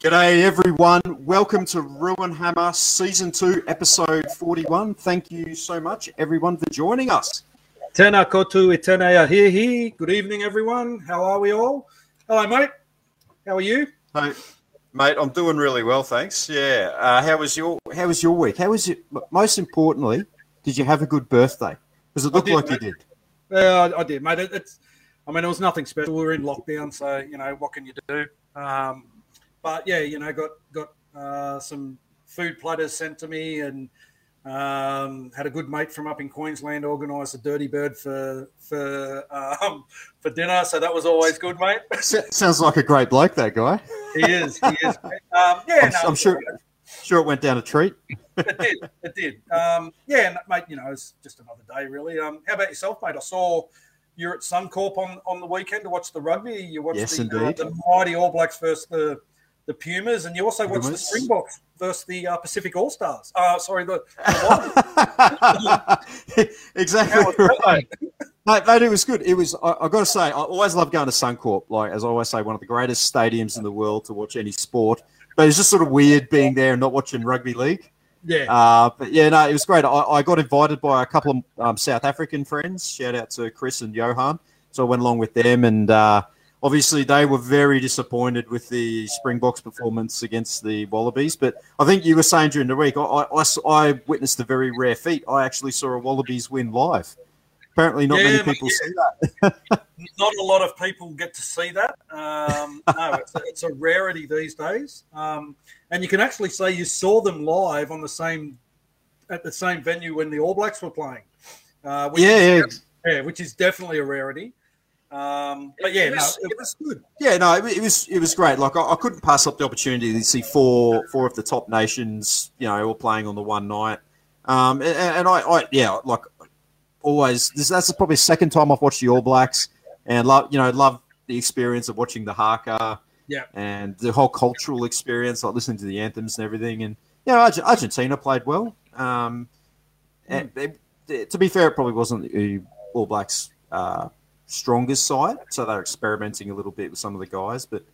G'day, everyone. Welcome to Ruin Hammer Season 2, Episode 41. Thank you so much, everyone, for joining us. Tena kotu itenea here he. Good evening, everyone. How are we all? Hello, mate. How are you? Hey, mate, I'm doing really well, thanks. Yeah. Uh, how was your How was your week? How was it? Most importantly, did you have a good birthday? Because it looked did, like mate. you did. Yeah, I, I did, mate. It, it's, I mean, it was nothing special. We were in lockdown, so you know what can you do? Um, but yeah, you know, got got uh, some food platters sent to me, and um, had a good mate from up in Queensland organise a dirty bird for for um, for dinner. So that was always good, mate. Sounds like a great bloke, that guy. he is, he is. Um, yeah, I'm, no, I'm sure. Sure, it went down a treat. it did. It did. Um, yeah, and, mate. You know, it's just another day, really. Um, how about yourself, mate? I saw you're at Suncorp on, on the weekend to watch the rugby. You watched Yes, the, uh, the mighty All Blacks versus the the Pumas, and you also watched the Springboks versus the uh, Pacific All Stars. Uh, sorry, the, the exactly right. Mate, mate, it was good. It was. I, I got to say, I always love going to Suncorp. Like as I always say, one of the greatest stadiums in the world to watch any sport. But it's just sort of weird being there and not watching rugby league. yeah, Uh, but yeah, no, it was great. I, I got invited by a couple of um, South African friends. Shout out to Chris and Johan. So I went along with them, and uh, obviously they were very disappointed with the Springboks performance against the Wallabies. But I think you were saying during the week, I witnessed a very rare feat. I actually saw a Wallabies win live. Apparently, not Yeah, many people yeah. see that. not a lot of people get to see that. Um, no, it's a, it's a rarity these days, um, and you can actually say you saw them live on the same at the same venue when the All Blacks were playing. Uh, Yeah, is, yeah. yeah, which is definitely a rarity. Um, but yeah, It was- no, it was good. Yeah, no, it, it was it was great. Like I, I couldn't pass up the opportunity to see four four of the top nations, you know, all playing on the one night. Um, and, and I, I, yeah, like always, this, that's probably the second time I've watched the All Blacks, and love, you know, love the experience of watching the haka, Yeah. and the whole cultural experience, like listening to the anthems and everything. And yeah, Arge- Argentina played well. Um, and they- they- to be fair, it probably wasn't the All Blacks' uh, strongest side, so they're experimenting a little bit with some of the guys. But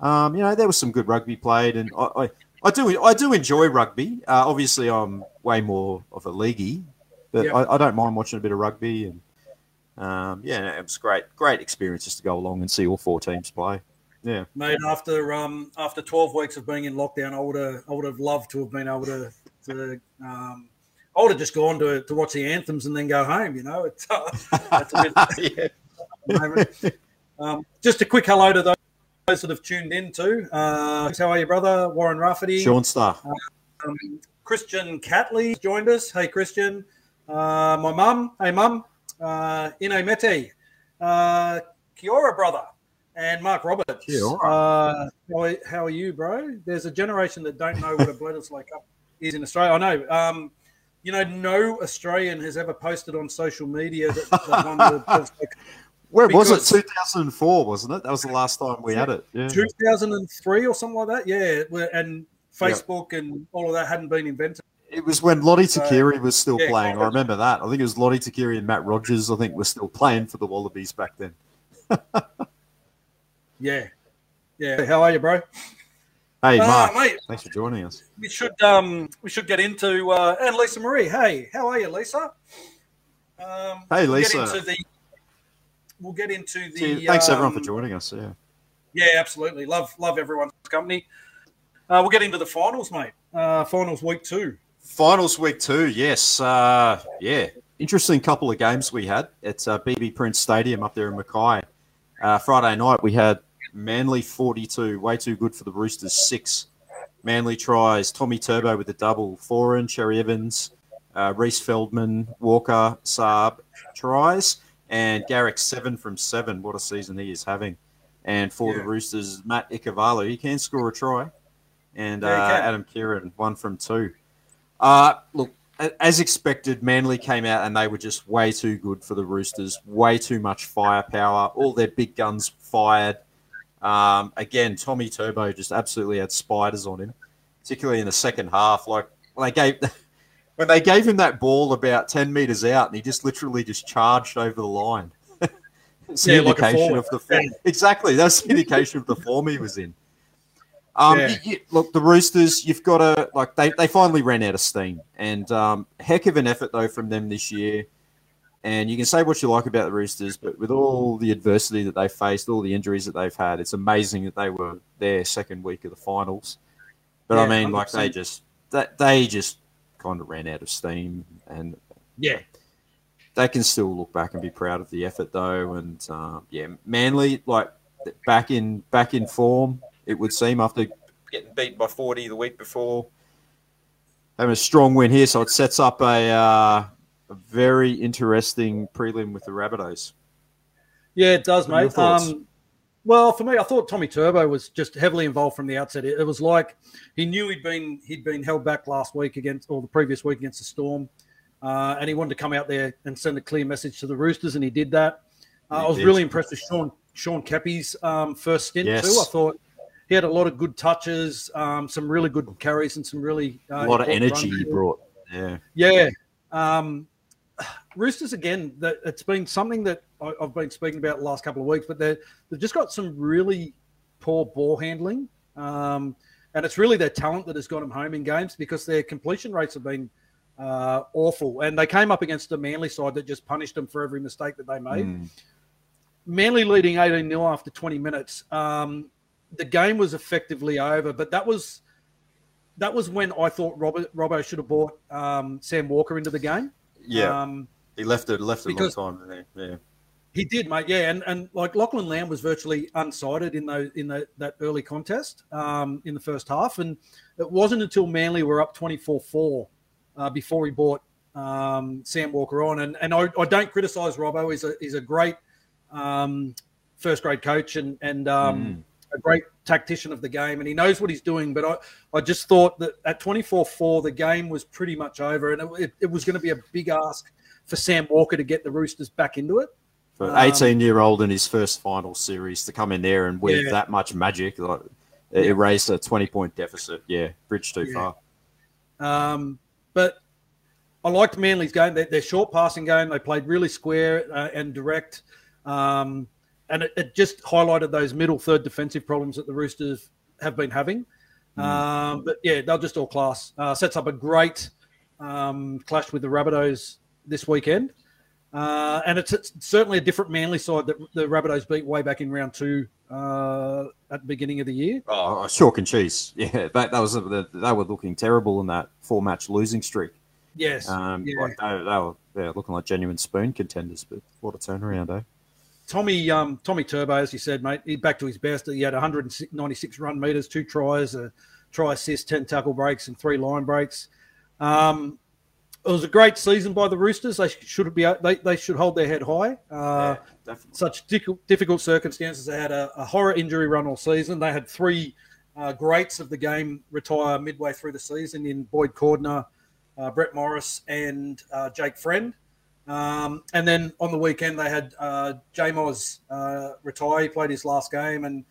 um, you know, there was some good rugby played, and I, I, I do I do enjoy rugby. Uh, obviously, I'm way more of a leaguey, but Yeah. I, I don't mind watching a bit of rugby. And um, yeah, it was great, great experience just to go along and see all four teams play. Yeah, Mate, after um, after twelve weeks of being in lockdown, I would have I would have loved to have been able to to um, I would have just gone to, to watch the anthems and then go home. You know, it's, uh, that's a bit. Um, just a quick hello to those that have tuned in too. Uh, how are you, brother? Warren Rafferty. Sean Star. Um, Christian Catley joined us. Hey, Christian. Uh, my mum. Hey, mum. Uh, Ine Mete. Uh, Kia ora, brother. And Mark Roberts. Kia ora. Uh, how, are, you, bro? There's a generation that don't know what a Bledisloe Cup is in Australia. I know. Um, you know, no Australian has ever posted on social media that, that won the Bledisloe Cup. Where was it? 2004, wasn't it? That was the last time we had it. Yeah. 2003 or something like that. Yeah, and Facebook and all of that hadn't been invented. It was when Lote Tuqiri was still yeah, playing. I remember that. I think it was Lote Tuqiri and Matt Rogers. I think were still playing for the Wallabies back then. Yeah, yeah. How are you, bro? Hey, Ah, Mark, mate. thanks for joining us. We should um we should get into uh, and Lisa Marie. Hey, how are you, Lisa? Um, Hey, we'll Lisa. Get into the, we'll get into the. Thanks everyone for um, joining us. Yeah. Yeah, absolutely. Love love everyone's company. Uh, we'll get into the finals, mate. Uh, finals week two. Finals week two, yes. Uh, yeah. Interesting couple of games we had at uh, BB Print Stadium up there in Mackay. Uh, Friday night we had Manly 42, way too good for the Roosters, six. Manly tries, Tommy Turbo with the double, Foran, Cherry Evans, uh, Reese Feldman, Walker, Saab tries, and Garrick seven from seven. What a season he is having. And for the Roosters, Matt Ikuvalu, he can score a try. And uh, Yeah. Adam Keighran, one from two. Uh, look, as expected, Manly came out and they were just way too good for the Roosters. Way too much firepower. All their big guns fired. Um, again, Tommy Turbo just absolutely had spiders on him, particularly in the second half. Like when they gave when they gave him that ball about ten meters out, and he just literally just charged over the line. it's Yeah, like indication of the form. Exactly, that's the indication of the form he was in. Um, Yeah. you- you- look, the Roosters, you've got to like they, they finally ran out of steam, and um, heck of an effort though from them this year. And you can say what you like about the Roosters, but with all the adversity that they faced, all the injuries that they've had, it's amazing that they were their second week of the finals. But I Yeah, mean, like they just that they just kind of ran out of steam, and Yeah, they can still look back and be proud of the effort though. And um, yeah, Manly like back in back in form, it would seem after getting beaten by forty the week before, having a strong win here, so it sets up a, uh, a very interesting prelim with the Rabbitohs. yeah, it does, What mate. Um, well, for me, I thought Tommy Turbo was just heavily involved from the outset. It, it was like he knew he'd been he'd been held back last week against or the previous week against the Storm, uh, and he wanted to come out there and send a clear message to the Roosters, and he did that. Uh, He I was did. really impressed with Sean Sean Keppie's um, first stint Yes. too. I thought he had a lot of good touches, um, some really good carries, and some really uh, a lot of energy he brought. Yeah, Yeah. Um, Roosters again. That it's been something that I, I've been speaking about the last couple of weeks, but they they've just got some really poor ball handling, um, and it's really their talent that has got them home in games because their completion rates have been uh, awful, and they came up against a Manly side that just punished them for every mistake that they made. Mm. Manly leading 18 0 after 20 minutes. Um, the game was effectively over, but that was that was when I thought Robert Robbo should have brought um, Sam Walker into the game. yeah. Um, he left it left it a long time there. Yeah, he did, mate. Yeah, and, and like Lachlan Lam was virtually unsighted in those in the, that early contest um, in the first half, and it wasn't until Manly were up twenty four four uh, before he brought um, Sam Walker on. And and I, I don't criticise Robbo. He's a he's a great um, first grade coach and and um, a great tactician of the game, and he knows what he's doing. But I, I just thought that at twenty four four, the game was pretty much over, and it, it, it was going to be a big ask for Sam Walker to get the Roosters back into it. for Um, eighteen year old in his first final series to come in there and with Yeah. that much magic, like Yeah. erased a twenty point deficit. Yeah, bridge too Yeah. far. Um, but I liked Manly's game. Their, their short passing game, they played really square uh, and direct. Um, and it, it just highlighted those middle third defensive problems that the Roosters have been having. Um, but yeah, they're just all class. Uh, sets up a great um, clash with the Rabbitohs this weekend. Uh, and it's, it's certainly a different Manly side that the Rabbitohs beat way back in round two uh, at the beginning of the year. Oh, chalk and cheese. Yeah, that, that was they were looking terrible in that four match losing streak. Yes. Um, Yeah. like they, they were yeah, looking like genuine spoon contenders, but what a turnaround, eh? Tommy um, Tommy Turbo, as you said, mate, he back to his best. He had 196 run meters, two tries, a try assist, 10 tackle breaks, and three line breaks. Um, it was a great season by the Roosters. They should be they, they should hold their head high. Uh, definitely. such difficult, difficult circumstances. They had a, a horror injury run all season. They had three uh, greats of the game retire midway through the season in Boyd Cordner, uh, Brett Morris, and uh, Jake Friend. Um, and then on the weekend, they had uh, J Moz uh, retire. He played his last game, and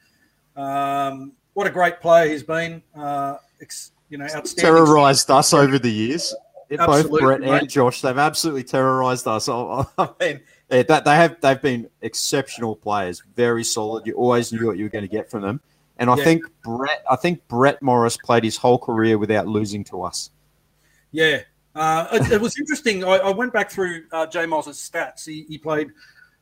um, what a great player he's been. Uh, ex, you know, outstanding. terrorized us over the years. Both Brett mate. and Josh, they've absolutely terrorized us. I, I mean, yeah, that they have they've been exceptional players, very solid. You always knew what you were going to get from them. And I Yeah. think Brett, I think Brett Morris played his whole career without losing to us. Yeah, uh, it, it was interesting. I, I went back through uh, J Mos's stats. He, he played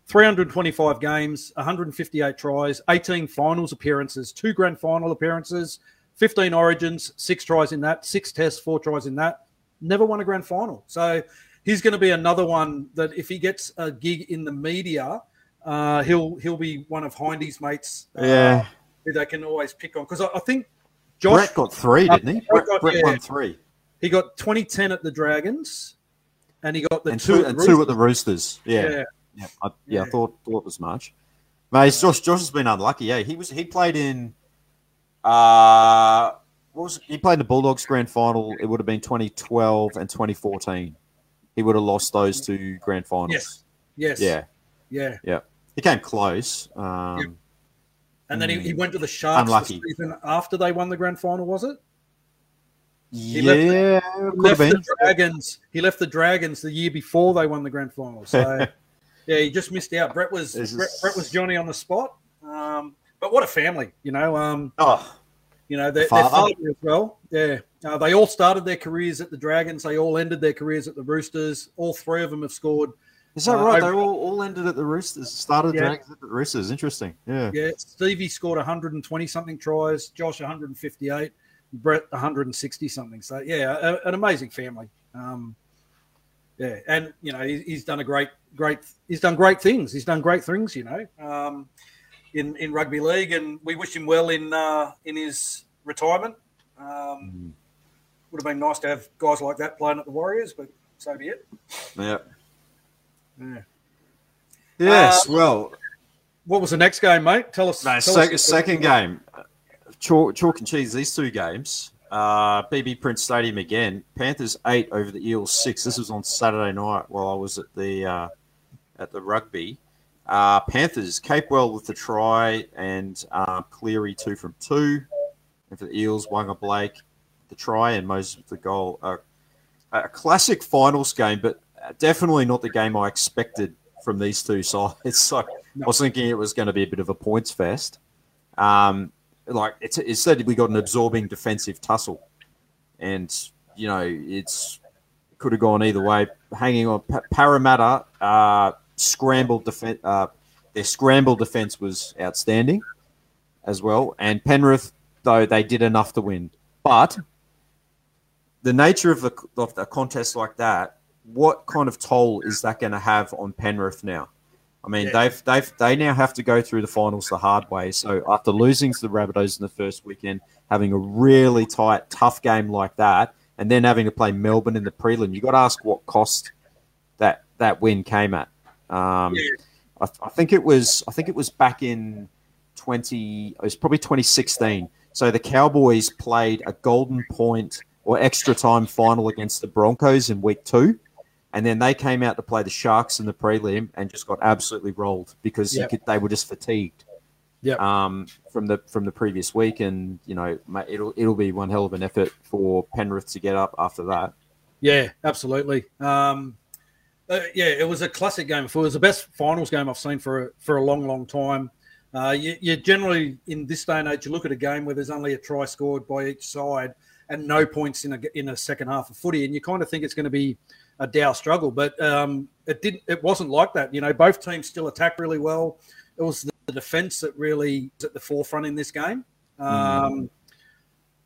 325 games, 158 tries, 18 finals appearances, two grand final appearances, 15 origins, six tries in that, six tests, four tries in that. Never won a grand final. So he's going to be another one that if he gets a gig in the media, uh, he'll he'll be one of Hindy's mates. Uh, Yeah. who they can always pick on because I, I think Josh Brett got three, didn't he? Brett Brett, got- Brett yeah. won three, he got 2010 at the Dragons, and he got the and two, two, at and the two at the Roosters. Yeah, yeah. yeah, I, yeah, I thought thought it was March. Mate, Josh Josh has been unlucky. Yeah, he was he played in uh was he played in the Bulldogs grand final. It would have been 2012 and 2014. He would have lost those two grand finals. Yes. Yes. Yeah, Yeah. Yeah. he came close. Um, And then he, he went to the Sharks Unlucky. the after they won the grand final, was it? Yeah, left He have left the Dragons. He left the Dragons the year before they won the grand final. So yeah, he just missed out. Brett was Brett, Brett was Johnny on the spot. Um, but what a family, you know. Um, Oh, You know, their father, father as well. Yeah, uh, they all started their careers at the Dragons. They all ended their careers at the Roosters. All three of them have scored. Is that uh, right? Over, they all, all ended at the Roosters. Started yeah. Dragons at the Roosters. Interesting. Yeah. Yeah. Stevie scored 120 something tries. Josh 158. Brett 160 something. So yeah, a, an amazing family. Um, yeah, and you know he, he's done a great, great. He's done great things. He's done great things. You know. Um, in, in rugby league, and we wish him well in uh, in his retirement. Um, mm. Would have been nice to have guys like that playing at the Warriors, but so be it. Yeah. Yeah. Yes. Uh, well, what was the next game, mate? Tell us. No, tell sec- us second game. Chalk, chalk, and cheese. These two games. Uh, BB Print Stadium again. Panthers eight over the Eels six. This was on Saturday night while I was at the uh, at the rugby. Uh, Panthers, Capewell with the try and uh, Cleary two from two. And for the Eels, Waqa Blake the try and Moses with the goal. Uh, a classic finals game, but definitely not the game I expected from these two sides. So I was thinking it was going to be a bit of a points fest. Um, like it's, instead, we got an absorbing defensive tussle, and you know it's could have gone either way. Hanging on, Parramatta. Uh, scrambled defense. Uh, their scramble defense was outstanding as well. And Penrith, though, they did enough to win. But the nature of, the, of a contest like that, what kind of toll is that going to have on Penrith now? I mean, yeah. they've they've they now have to go through the finals the hard way. So after losing to the Rabbitohs in the first weekend, having a really tight, tough game like that, and then having to play Melbourne in the prelim, you got to ask what cost that that win came at. Um, yeah. I, I, think it was I think it was back in twenty. It was probably twenty sixteen. So the Cowboys played a golden point or extra time final against the Broncos in week two. And then they came out to play the Sharks in the prelim and just got absolutely rolled because yep. could, they were just fatigued. Yeah. Um, from the from the previous week, and you know it'll it'll be one hell of an effort for Penrith to get up after that. Yeah, absolutely. Um, uh, yeah, it was a classic game. It was the best finals game I've seen for a, for a long, long time. Uh, you, you, generally in this day and age, you look at a game where there's only a try scored by each side and no points in a in a second half of footy, and you kind of think it's going to be a Dow struggle, but um, it didn't. It wasn't like that. You know, both teams still attacked really well. It was the, the defense that really was at the forefront in this game. Um, mm.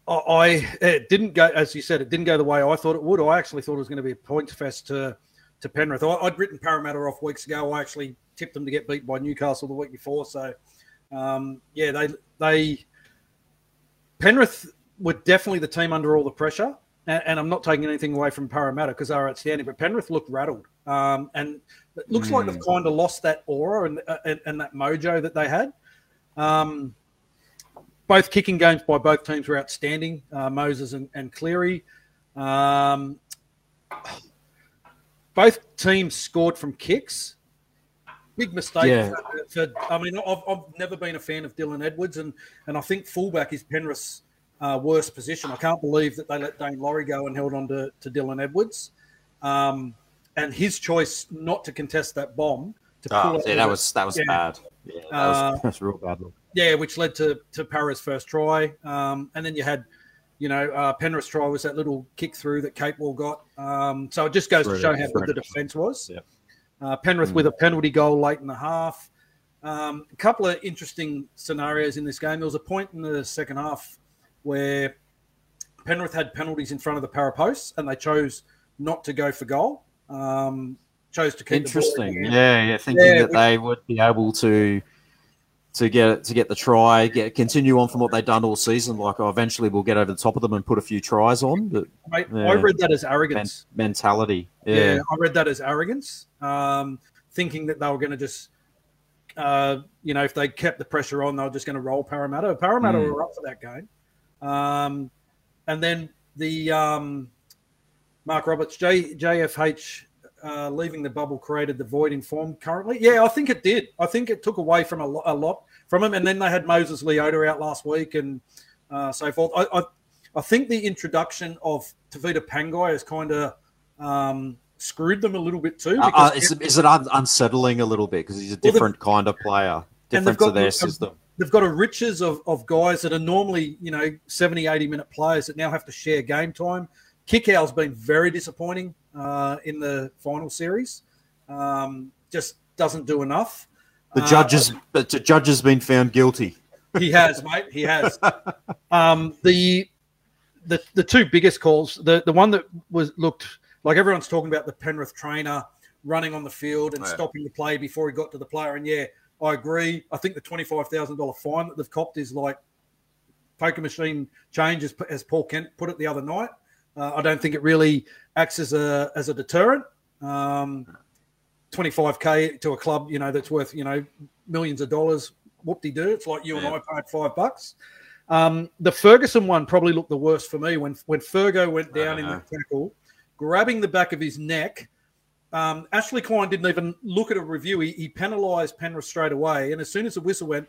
I, it didn't go as you said. It didn't go the way I thought it would. I actually thought it was going to be a points fest to to Penrith. I, would written Parramatta off weeks ago. I actually tipped them to get beat by Newcastle the week before. So, um, yeah, they they Penrith were definitely the team under all the pressure. And, and I'm not taking anything away from Parramatta because they're outstanding, but Penrith looked rattled. Um, and it looks mm. like they've hmm. kind of lost that aura and, and, and that mojo that they had. Um, both kicking games by both teams were outstanding, uh, Moses and, and Cleary. Um, both teams scored from kicks. Big mistake. Yeah. For, for, I mean, I've, I've never been a fan of Dylan Edwards, and, and I think fullback is Penrith's uh, worst position. I can't believe that they let Dane Laurie go and held on to, to Dylan Edwards. Um, and his choice not to contest that bomb. To oh, yeah, that was that was yeah. bad. Yeah, that was, uh, that's real bad. Yeah, which led to to Para's first try, um, and then you had you know, uh, Penrith's try was that little kick through that Capewell got. Um, so it just goes to show how good the defence was. Yeah. Uh, Penrith mm. with a penalty goal late in the half. Um, a couple of interesting scenarios in this game. There was a point in the second half where Penrith had penalties in front of the para posts and they chose not to go for goal. Um, chose to keep interesting. yeah, yeah, thinking yeah, that which, they would be able to to get to get the try, get continue on from what they've done all season. Like, oh, eventually we'll get over the top of them and put a few tries on. But Mate, yeah. I read that as arrogance Men- mentality. Yeah. yeah. I read that as arrogance, um, thinking that they were going to just, uh, you know, if they kept the pressure on, they were just going to roll Parramatta. Parramatta mm. were up for that game, um, and then the um, Mark Roberts J, JFH uh, leaving the bubble created the void in form currently? Yeah, I think it did. I think it took away from a, lo- a lot from him. And then they had Moses Leota out last week and uh, so forth. I, I, I, think the introduction of Tevita Pangai has kind of um, screwed them a little bit too. Uh, is, is, it unsettling a little bit because he's a different well, kind of player, different to their system? they've got a riches of, of guys that are normally, you know, 70, 80 minute players that now have to share game time. Kikau's been very disappointing uh, in the final series. Um, just doesn't do enough. The judges, uh, the judge has been found guilty. He has, mate. He has. um, the the the two biggest calls. The the one that was looked like everyone's talking about the Penrith trainer running on the field and oh, yeah. stopping the play before he got to the player. And yeah, I agree. I think the twenty five thousand dollar fine that they've copped is like poker machine change, as, as Paul Kent put it the other night. Uh, I don't think it really acts as a as a deterrent. Um, 25k to a club, you know, that's worth you know millions of dollars. Whoop de doo! It's like you yeah. and I paid five bucks. Um, the Ferguson one probably looked the worst for me when when Fergo went down in the tackle, grabbing the back of his neck. Um, Ashley Klein didn't even look at a review. He, he penalised Penrith straight away, and as soon as the whistle went,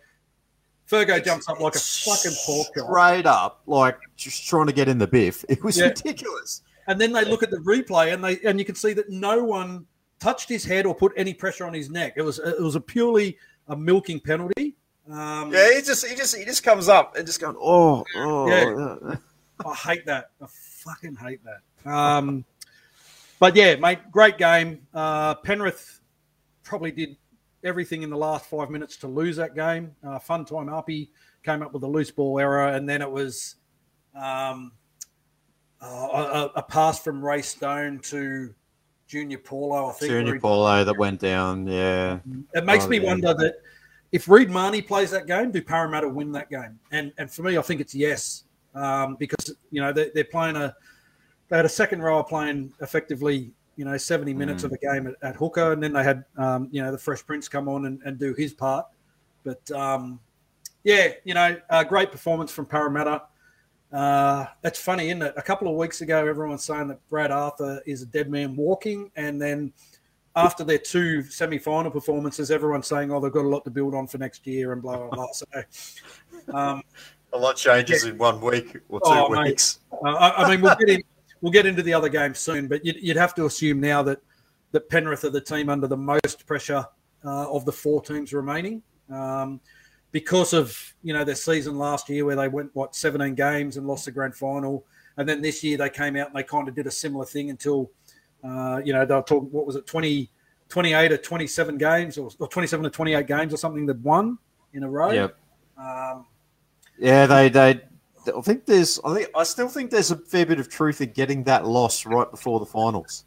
Fergo it's, jumps up like a fucking pork Straight up, like just trying to get in the biff. It was yeah. ridiculous. And then they look at the replay, and they and you can see that no one touched his head or put any pressure on his neck. It was it was a purely a milking penalty. Um, yeah, he just he just he just comes up and just going, oh, oh. Yeah. I hate that. I fucking hate that. Um, but yeah, mate, great game. Uh, Penrith probably did everything in the last five minutes to lose that game. Uh, fun time Uppy came up with a loose ball error, and then it was um, uh, a, a, pass from Ray Stone to Junior Paulo. I think Junior Paulo that went down. Yeah, it makes oh, me yeah. wonder that if Reed Mahoney plays that game, do Parramatta win that game? And and for me, I think it's yes, um, because you know they're, they're, playing a they had a second rower playing effectively you know 70 minutes mm. of the game at, at, hooker, and then they had um, you know the Fresh Prince come on and, and do his part. But um, yeah, you know, a great performance from Parramatta. Uh, it's funny, isn't it? A couple of weeks ago, everyone's saying that Brad Arthur is a dead man walking, and then after their two semi-final performances, everyone's saying, "Oh, they've got a lot to build on for next year," and blah blah blah. So, um, a lot changes yeah. in one week or two oh, weeks. Uh, I, I, mean, we'll get in, we'll get into the other game soon, but you'd, you'd, have to assume now that that Penrith are the team under the most pressure uh, of the four teams remaining. Um, because of you know their season last year where they went what 17 games and lost the grand final and then this year they came out and they kind of did a similar thing until uh, you know, they'll talk, what was it, 20, 28 or 27 games or, or 27 or 28 games or something that won in a row. Yep. Um, yeah, they, they, I think there's, I think, I still think there's a fair bit of truth in getting that loss right before the finals.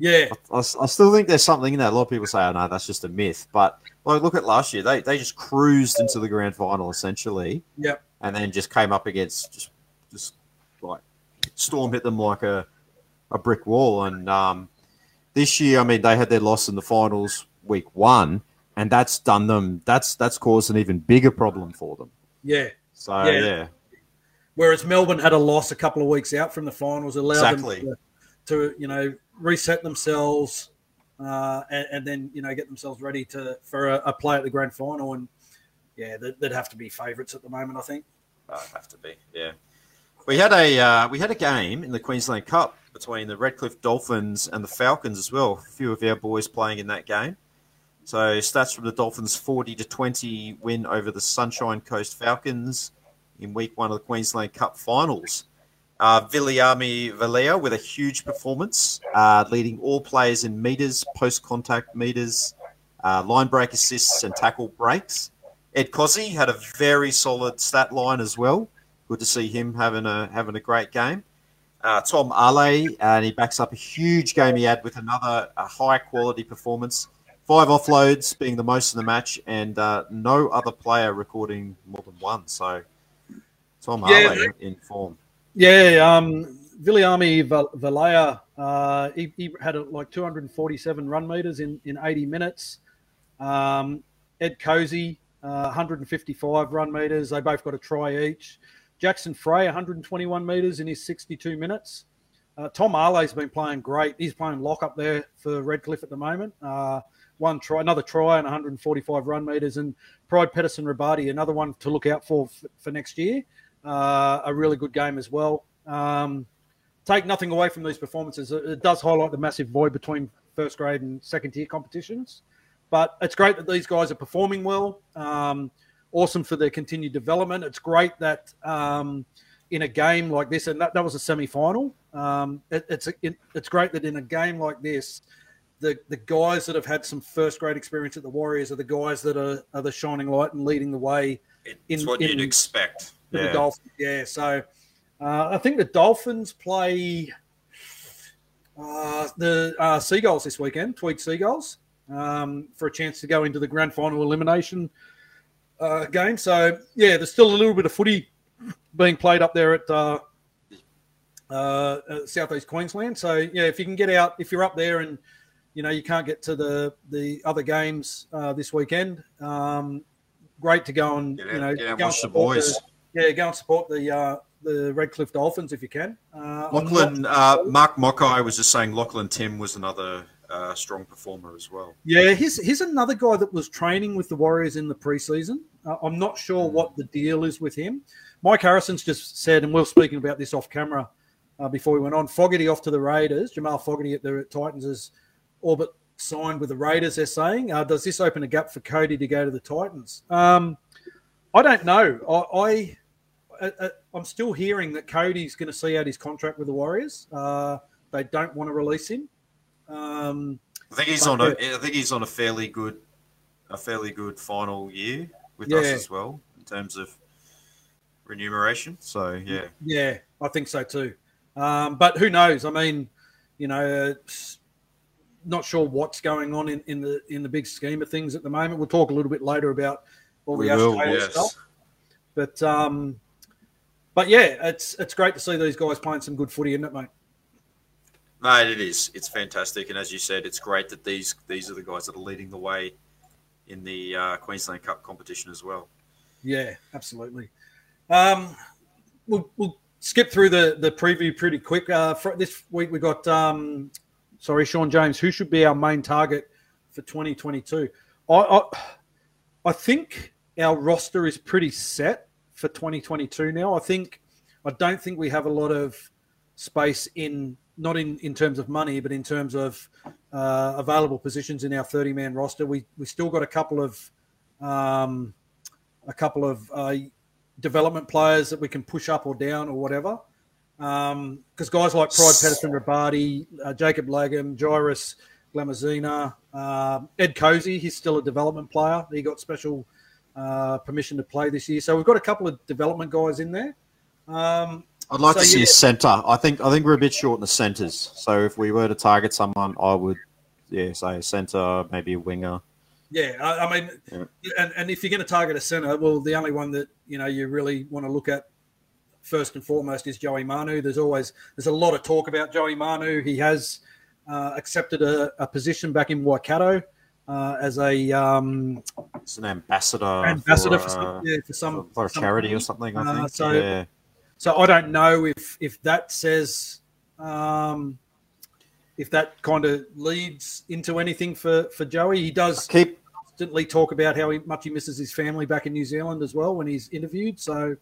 Yeah. I, I, I still think there's something in that. A lot of people say, oh, no, that's just a myth. But like, look at last year. They, they just cruised into the grand final essentially. Yep. And then just came up against just, just like, storm hit them like a, a brick wall. And um, this year, I mean, they had their loss in the finals week one, and that's done them. That's that's caused an even bigger problem for them. Yeah. So yeah. yeah. Whereas Melbourne had a loss a couple of weeks out from the finals, allowed exactly. them to, to, you know reset themselves uh, and, and, then you know get themselves ready to for a, a play at the grand final. And yeah, they'd, they'd have to be favourites at the moment, I think. Oh, have to be, yeah. We had a uh, we had a game in the Queensland Cup between the Redcliffe Dolphins and the Falcons as well. A few of our boys playing in that game. So stats from the Dolphins: forty to twenty win over the Sunshine Coast Falcons in Week One of the Queensland Cup Finals. Uh, Viliami Vailea with a huge performance, uh, leading all players in meters, post-contact meters, uh, line break assists, and tackle breaks. Ed Kosi had a very solid stat line as well. Good to see him having a having a great game uh, Tom Ale, and he backs up a huge game he had with another high quality performance. Five offloads being the most in the match, and uh, no other player recording more than one. So, Tom yeah, Ale in form. Yeah, um, Viliami Vailea, uh, he, he, had like 247 run meters in, in 80 minutes. Um, Ed Kosi, uh, 155 run meters. They both got a try each. Jackson Frei, 121 metres in his 62 minutes. Uh, Tom Ale's been playing great. He's playing lock up there for Redcliffe at the moment. Uh, one try, another try, and 145 run meters. And Pride Petterson-Robati, another one to look out for f- for next year. Uh, a really good game as well. Um, take nothing away from these performances. It, it, does highlight the massive void between first grade and second tier competitions. But it's great that these guys are performing well. Um, awesome for their continued development. It's great that um, in a game like this, and that, that was a semi final, um, it, it's, it, it's great that in a game like this, the, the guys that have had some first grade experience at the Warriors are the guys that are, are the shining light and leading the way. It's in, what in, you'd expect. Yeah. The Dolphins. Yeah. So uh, I think the Dolphins play uh, the uh, Seagulls this weekend, Tweed Seagulls, um, for a chance to go into the grand final elimination uh, game. So yeah, there's still a little bit of footy being played up there at uh, uh, southeast Queensland. So yeah, if you can get out, if you're up there and you know you can't get to the the other games uh, this weekend, um, great to go and you know go watch the boys. The, yeah, go and support the uh, the Redcliffe Dolphins if you can. Uh, Lachlan, uh, Mark Mockeye was just saying Lachlan Tim was another uh, strong performer as well. Yeah, he's, he's another guy that was training with the Warriors in the preseason. Uh, I'm not sure hmm. what the deal is with him. Mike Harrison's just said, and we are speaking about this off camera uh, before we went on. Fogarty off to the Raiders. Jamal Fogarty at the Titans is all but signed with the Raiders. They're saying, uh, does this open a gap for Cody to go to the Titans? Um, I don't know. I, I, am still hearing that Cody's going to see out his contract with the Warriors. Uh, they don't want to release him. Um, I think he's on a. I think he's on a fairly good, a fairly good final year with yeah. us as well in terms of remuneration. So yeah, yeah, I think so too. Um, but who knows? I mean, you know, not sure what's going on in, in the in the big scheme of things at the moment. We'll talk a little bit later about all the Australian yes. stuff. But um, but yeah, it's it's great to see these guys playing some good footy, isn't it, mate? Mate, it is. It's fantastic, and as you said, it's great that these these are the guys that are leading the way in the uh, Queensland Cup competition as well. Yeah, absolutely. Um, we'll, we'll skip through the the preview pretty quick. Uh, for this week we got um, sorry, Sean James. Who should be our main target for 2022? I, I I think our roster is pretty set for 2022 now. I think I don't think we have a lot of space in not in, in terms of money, but in terms of uh, available positions in our 30 man roster. We we still got a couple of um, a couple of uh, development players that we can push up or down or whatever. Because um, guys like Pride Petterson, Robati, uh, Jacob Lagum, Jairus Glamazina, uh, Ed Kosi, he's still a development player. He got special uh, permission to play this year. So we've got a couple of development guys in there. Um, I'd like so to see yeah. a centre. I think I think we're a bit short in the centres. So if we were to target someone, I would, yeah, say a centre, maybe a winger. Yeah, I, I mean, yeah. and, and if you're going to target a centre, well, the only one that you know you really want to look at first and foremost is Joey Manu. There's always there's a lot of talk about Joey Manu. He has uh, accepted a, a, position back in Waikato uh, as a um, it's an ambassador ambassador for, for some, yeah, for some for, a charity or something. I uh, think. so yeah. So I don't know if if that says um, if that kind of leads into anything for for Joey. He does I keep constantly talk about how much he misses his family back in New Zealand as well when he's interviewed. So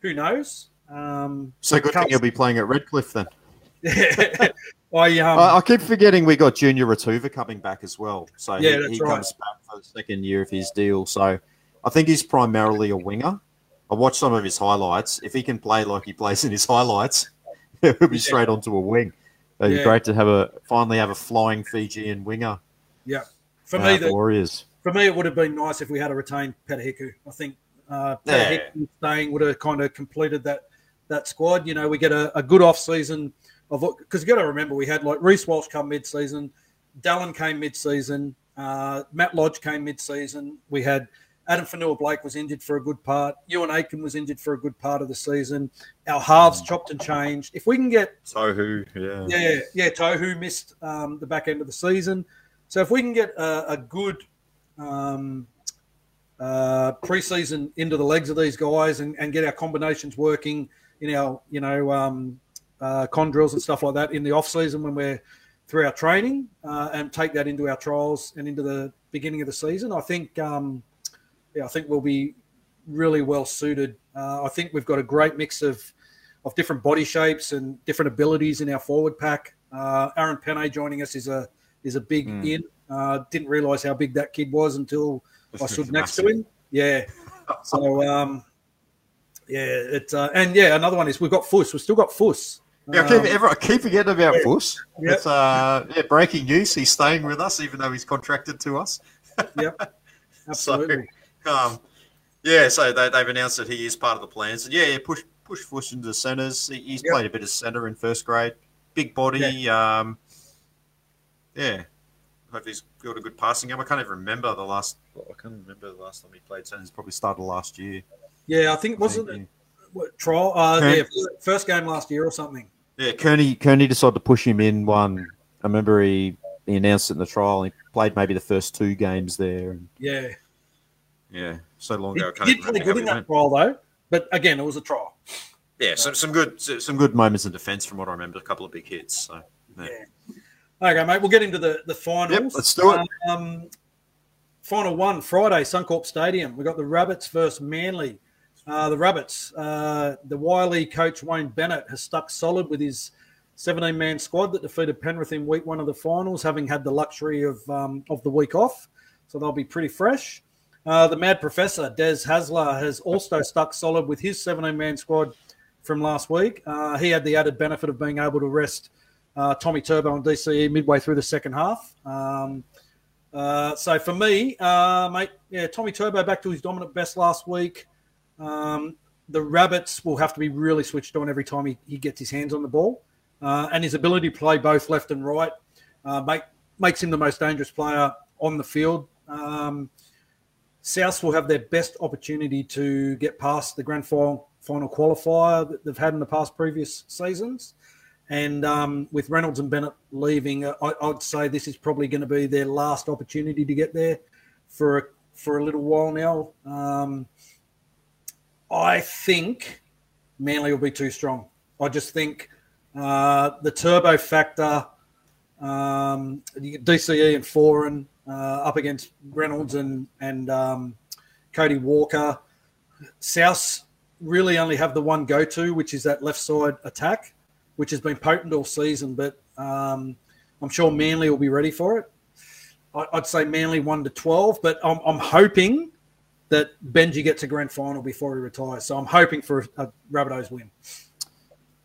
who knows? Um, so good thing you'll be playing at Redcliffe then. I, um, I, I, keep forgetting we got Junior Ratuva coming back as well. So yeah, he, he right. comes back for the second year of his deal. So I think he's primarily a winger. I watched some of his highlights. If he can play like he plays in his highlights, it would be yeah. straight onto a wing. It'd be great to have a finally have a flying Fijian winger. Yeah, for uh, me, the Warriors. For me, it would have been nice if we had a retained Peta Hiku. I think uh, Peta Hiku yeah. staying would have kind of completed that that squad. You know, we get a, a good off season of because you got to remember we had like Reece Walsh come mid season, Dallin came mid season, uh, Matt Lodge came mid season. We had Addin Fonua-Blake was injured for a good part. Euan Aitken was injured for a good part of the season. Our halves mm. chopped and changed. If we can get Tohu, yeah, yeah, yeah, Tohu missed um, the back end of the season. So if we can get a, a good um, uh, preseason into the legs of these guys and, and, get our combinations working in our, you know, um, uh, con drills and stuff like that in the off season when we're through our training uh, and take that into our trials and into the beginning of the season, I think um, yeah, I think we'll be really well suited. Uh, I think we've got a great mix of of different body shapes and different abilities in our forward pack. Uh, Aaron Pene joining us is a is a big mm. in. Uh, didn't realise how big that kid was until I stood next to him. Yeah, so um, yeah, it uh, and yeah, another one is we've got Fuss. We've still got Fuss. Yeah, I keep, everyone, I keep forgetting about. Fuss. Yep. It's uh, yeah, breaking news. He's staying with us, even though he's contracted to us. yep, absolutely. So, um, yeah, so they, have announced that he is part of the plans, and yeah, yeah push push Fuss into the centres. He's yep. played a bit of centre in first grade. Big body. Yeah. Um, yeah. Hope he's got a good passing game. I can't even remember the last. I can't remember the last time he played centre. He's probably started last year. Yeah, I think wasn't it what, trial? Uh, yeah, first game last year or something. Yeah, Kearney Kearney decided to push him in one. I remember he, he announced it in the trial. He played maybe the first two games there. Yeah, yeah, so long ago. He did play good in that went. trial though, but again, it was a trial. Yeah, some, some good some good moments in defence from what I remember. A couple of big hits. So yeah. yeah. Okay, mate. We'll get into the the finals. Yep, let's do it. Um, final one Friday, Suncorp Stadium. We got the Rabbits versus Manly. Uh, the Rabbits, uh, the wily coach Wayne Bennett has stuck solid with his 17 man squad that defeated Penrith in week one of the finals, having had the luxury of, um, of the week off. So they'll be pretty fresh. Uh, the mad professor, Des Hasler, has also stuck solid with his 17 man squad from last week. Uh, he had the added benefit of being able to rest uh, Tommy Turbo and DCE midway through the second half. Um, uh, so for me, mate, yeah, Tommy Turbo back to his dominant best last week. Um, the Rabbits will have to be really switched on every time he, he gets his hands on the ball. Uh, and his ability to play both left and right uh, make, makes him the most dangerous player on the field. Um, South will have their best opportunity to get past the grand final, final qualifier that they've had in the past previous seasons. And um, with Reynolds and Bennett leaving, uh, I, would say this is probably going to be their last opportunity to get there for a, for a little while now. Um, I think Manly will be too strong. I just think uh, the turbo factor, um, DCE and Foran uh, up against Reynolds and and um, Cody Walker. South really only have the one go to, which is that left side attack, which has been potent all season. But um, I'm sure Manly will be ready for it. I'd say Manly one to twelve, but I'm, I'm hoping that Benji gets a grand final before he retires. So I'm hoping for a Rabbitohs win.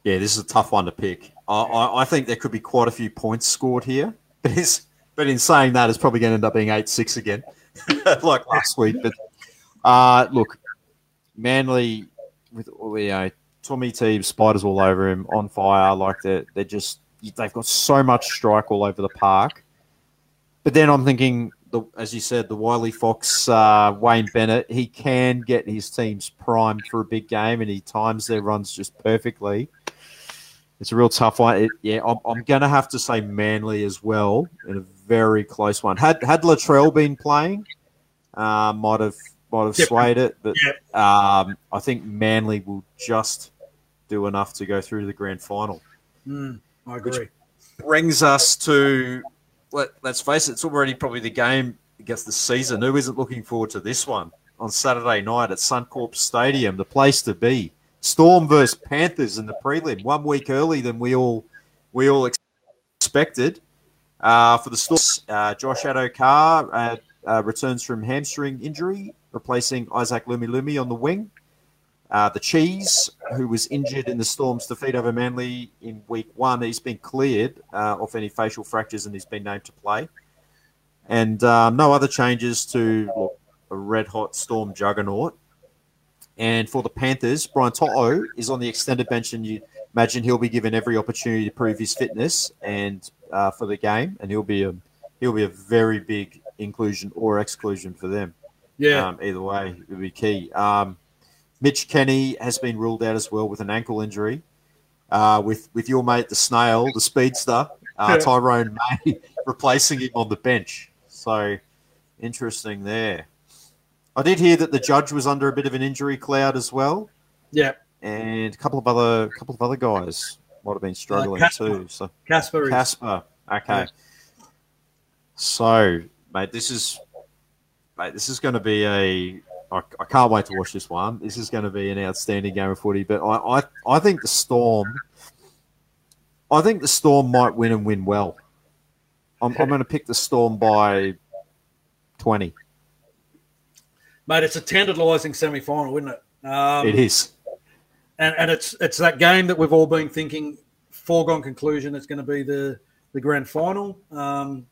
Yeah, this is a tough one to pick. I, I, I think there could be quite a few points scored here, but, but in saying that, it's probably going to end up being eight six again, like last week. But uh, look, Manly with you know Tommy Teeb, spiders all over him, on fire. Like they're they're just they've got so much strike all over the park. But then I'm thinking the, as you said, the Wiley Fox, uh, Wayne Bennett, he can get his teams primed for a big game, and he times their runs just perfectly. It's a real tough one. It, yeah, I'm, I'm going to have to say Manly as well in a very close one. Had had Latrell been playing, uh, might have might have swayed it, but um, I think Manly will just do enough to go through to the grand final. Mm, I agree. Which brings us to let, us face it, it's already probably the game against the season. Who isn't looking forward to this one on Saturday night at Suncorp Stadium, the place to be? Storm versus Panthers in the prelim, one week early than we all we all expected. Uh, for the Storm, uh, Josh Addo-Carr uh, uh, returns from hamstring injury, replacing Isaac Lumelume on the wing. Uh, the Cheese, who was injured in the Storm's defeat over Manly in week one, he's been cleared uh, off any facial fractures and he's been named to play. And um, no other changes to look, a red hot Storm juggernaut. And for the Panthers, Brian To'o is on the extended bench, and you imagine he'll be given every opportunity to prove his fitness and uh, for the game, and he'll be a he'll be a very big inclusion or exclusion for them. Yeah, um, either way, it'll be key. Um, Mitch Kenny has been ruled out as well with an ankle injury. Uh, with with your mate the snail, the speedster, uh, Tyrone May replacing him on the bench. So interesting there. I did hear that the judge was under a bit of an injury cloud as well. Yeah, and a couple of other couple of other guys might have been struggling uh, too. So Casper, Casper, okay. Yeah. So, mate, this is mate, this is going to be a I, I, can't wait to watch this one. This is going to be an outstanding game of footy. But I, I, I think the Storm, I think the Storm might win and win well. I'm, I'm going to pick the Storm by twenty. Mate, it's a tantalising semi final, isn't it? Um, it is. And, and it's it's that game that we've all been thinking foregone conclusion it's going to be the, the grand final. Um,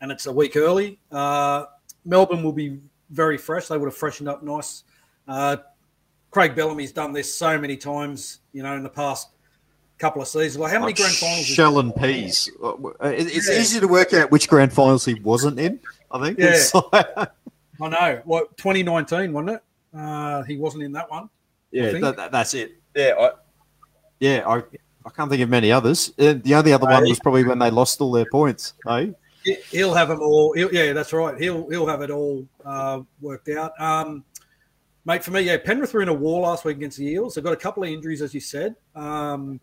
and it's a week early. Uh, Melbourne will be very fresh. They would have freshened up nice. Uh, Craig Bellamy's done this so many times, you know, in the past couple of seasons. Like how many Like grand finals? Shell and peas. Uh, It's Yeah. easy to work out which grand finals he wasn't in. I think. Yeah. Like- I know. What 2019 wasn't it? Uh, he wasn't in that one. yeah, that, that- that's it. Yeah, I, yeah, I, I can't think of many others. Uh, The only other one was probably when they lost all their points. Hey, He- He'll have them all. He'll, yeah, that's right. He'll he'll have it all uh, worked out. Um, mate, for me, yeah, Penrith were in a war last week against the Eels. They've got a couple of injuries, as you said. Um,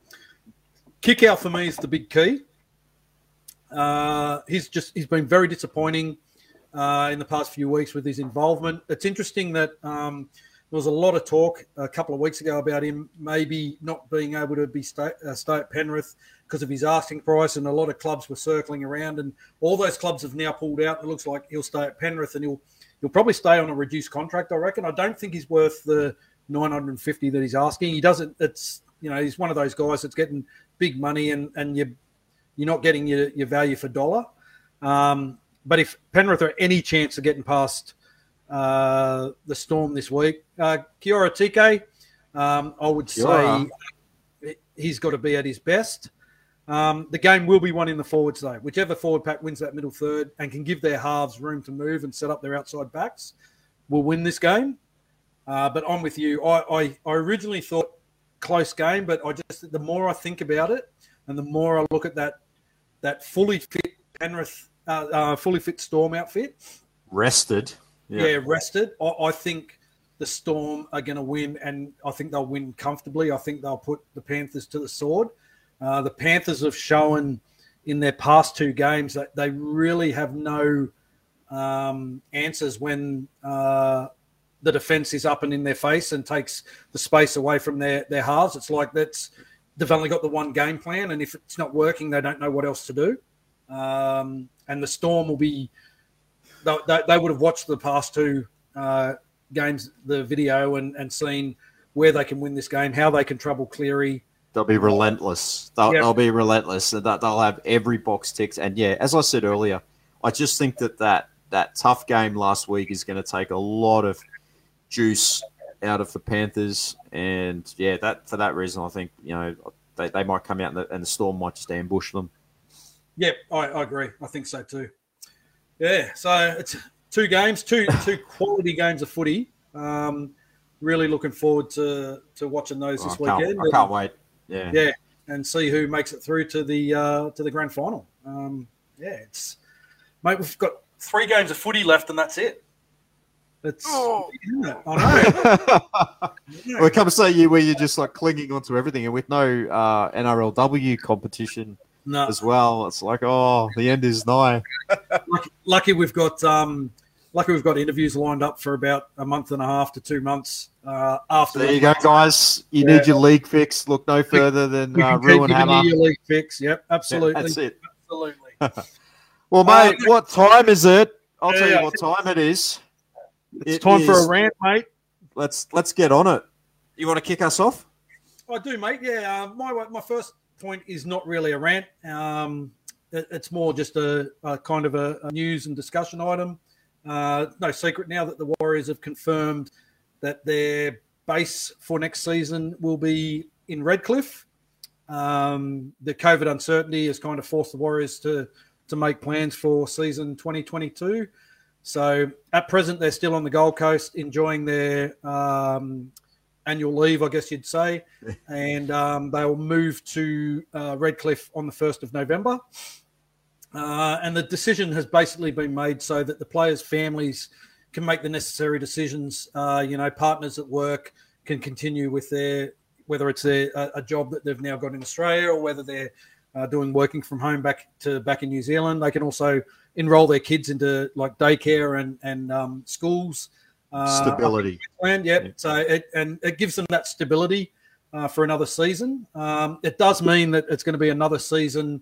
Kikau for me is the big key. Uh, he's just he's been very disappointing uh, in the past few weeks with his involvement. It's interesting that um, there was a lot of talk a couple of weeks ago about him maybe not being able to be stay, uh, stay at Penrith because of his asking price, and a lot of clubs were circling around, and all those clubs have now pulled out. It looks like he'll stay at Penrith, and he'll he'll probably stay on a reduced contract. I reckon. I don't think he's worth the 950 that he's asking. He doesn't. It's you know he's one of those guys that's getting big money, and and you you're not getting your, your value for dollar. Um, but if Penrith are any chance of getting past uh, the Storm this week, uh, Kiora Tike, um, I would Kiora. say he's got to be at his best. Um, the game will be won in the forwards, though. Whichever forward pack wins that middle third and can give their halves room to move and set up their outside backs will win this game. Uh, but I'm with you. I, I, I originally thought close game, but I just the more I think about it, and the more I look at that that fully fit Penrith, uh, uh, fully fit Storm outfit, rested. yeah, rested. I, I think the Storm are going to win, and I think they'll win comfortably. I think they'll put the Panthers to the sword. Uh, the Panthers have shown in their past two games that they really have no um, answers when uh, the defense is up and in their face and takes the space away from their their halves. It's like that's they've only got the one game plan, and if it's not working, they don't know what else to do. Um, and the Storm will be they, they, they would have watched the past two uh, games, the video, and, and seen where they can win this game, how they can trouble Cleary. They'll be relentless. They'll, Yeah. they'll be relentless. that They'll have every box ticked. And yeah, as I said earlier, I just think that that, that tough game last week is going to take a lot of juice out of the Panthers. And yeah, that for that reason, I think you know they, they might come out and the, and the storm might just ambush them. Yep, I, I agree. I think so too. Yeah, so it's two games, two two quality games of footy. Um, really looking forward to to watching those I this can't, weekend. I can't wait. Yeah. yeah, and see who makes it through to the uh, to the grand final. Um, yeah, it's mate. We've got three games of footy left, and that's it. It's isn't it? I know. well, it comes to you where you're just like clinging onto everything, and with no uh, NRLW competition No, as well, it's like, oh, the end is nigh. lucky, lucky we've got um, lucky we've got interviews lined up for about a month and a half to two months uh, after. There that. you go, guys. You Yeah. need your league fix. Look no further than We uh, can keep Ruin Hammer. you your league fix. Yep, Yeah, absolutely, that's it. absolutely. Well, Uh, mate, what time is it? I'll tell you what time it is. It's It time for a rant, mate. Let's let's get on it. You want to kick us off? I do, mate. Yeah, uh, my my first point is not really a rant. Um, it- it's more just a, a kind of a, a news and discussion item. Uh, no secret now that the Warriors have confirmed that their base for next season will be in Redcliffe. Um, the COVID uncertainty has kind of forced the Warriors to to make plans for season 2022. So at present, they're still on the Gold Coast enjoying their um, annual leave, I guess you'd say, and um, they will move to uh, Redcliffe on the 1st of November. Uh, and the decision has basically been made so that the players' families can make the necessary decisions. Uh, you know, partners at work can continue with their whether it's a, a job that they've now got in Australia or whether they're uh, doing working from home back to back in New Zealand. They can also enroll their kids into like daycare and and um, schools. Uh, Stability. Yep. Yeah. So it and it gives them that stability uh, for another season. Um, it does mean that it's going to be another season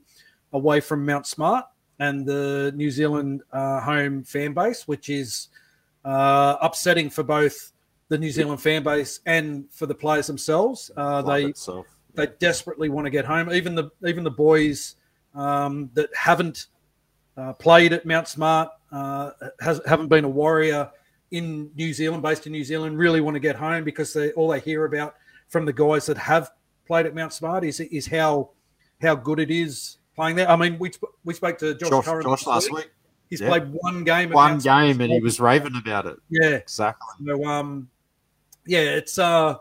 away from Mount Smart and the New Zealand uh, home fan base, which is uh, upsetting for both the New Zealand fan base and for the players themselves. Uh, they itself. they desperately want to get home. Even the even the boys um, that haven't uh, played at Mount Smart, uh, has, haven't been a warrior in New Zealand, based in New Zealand, really want to get home because they all they hear about from the guys that have played at Mount Smart is is how how good it is playing there. I mean, we we spoke to Josh, Josh, Josh last week. He's played one game. One game, and he was raving about it. Yeah, exactly. So, um, yeah, it's uh,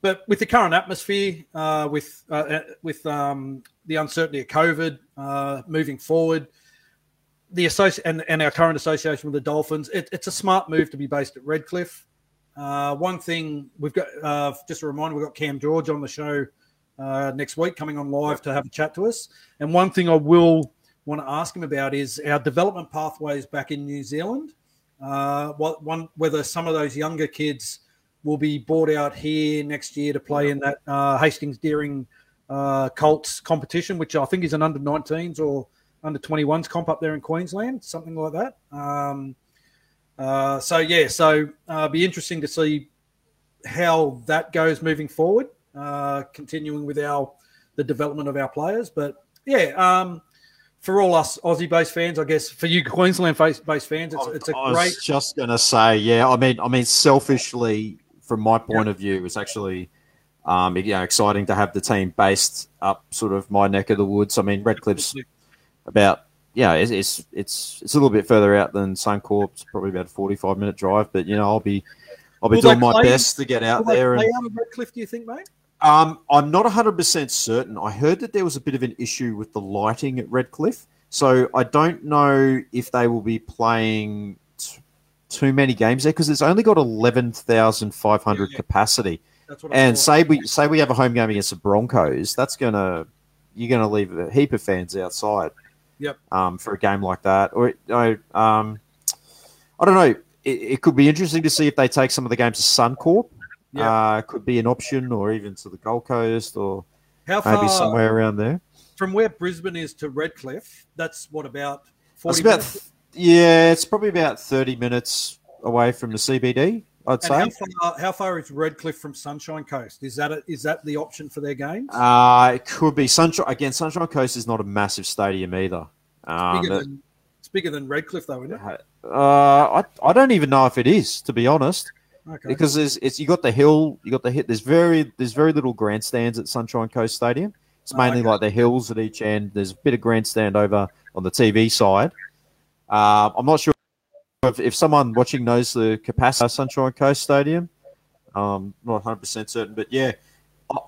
but with the current atmosphere, uh, with uh, uh, with um, the uncertainty of COVID uh, moving forward, the associ- and, and our current association with the Dolphins, it, it's a smart move to be based at Redcliffe. Uh, one thing we've got, uh, just a reminder, we've got Cam George on the show uh, next week coming on live to have a chat to us. And one thing I will want to ask him about is our development pathways back in New Zealand. Uh, what one whether some of those younger kids will be brought out here next year to play in that uh, Hastings Deering uh, Colts competition, which I think is an under 19s or under 21s comp up there in Queensland, something like that. Um, uh, so yeah, so uh, be interesting to see how that goes moving forward, uh, continuing with our the development of our players. But yeah, um, for all us Aussie-based fans, I guess for you Queensland-based fans, it's, it's a I great. I was just going to say, yeah. I mean, I mean, selfishly, from my point yeah. of view, it's actually um, you know, exciting to have the team based up sort of my neck of the woods. I mean, Redcliffe's about yeah, it's, it's it's it's a little bit further out than Suncorp. It's probably about a forty-five minute drive, but you know, I'll be I'll be will doing my play, best to get out there. and, Redcliffe, do you think, mate? Um, I'm not 100% certain. I heard that there was a bit of an issue with the lighting at Redcliffe. So I don't know if they will be playing too many games there because it's only got eleven thousand five hundred yeah, capacity. and say we say we have a home game against the Broncos, that's gonna you're gonna leave a heap of fans outside. Yep. Um, for a game like that, or um, I don't know. It, it, could be interesting to see if they take some of the games to Suncorp. Yeah. Uh, could be an option, or even to the Gold Coast, or How far, maybe somewhere around there. From where Brisbane is to Redcliffe, that's what about forty. About minutes? Yeah, it's probably about 30 minutes away from the CBD, I'd and say. How far, how far, is Redcliffe from Sunshine Coast? Is that a, is that the option for their games? Uh, it could be. Sunshine Again, Sunshine Coast is not a massive stadium either. Um, bigger, than, it's bigger than Redcliffe, though, isn't it? Uh, I, I don't even know if it is, to be honest. Okay. Because there's it's you got the hill, you got the hit. There's very there's very little grandstands at Sunshine Coast Stadium. It's oh, mainly oh, okay. like the hills at each end. There's a bit of grandstand over on the TV side. Uh, I'm not sure if, if, someone watching knows the capacity of Sunshine Coast Stadium. Um, not 100 percent certain, but yeah,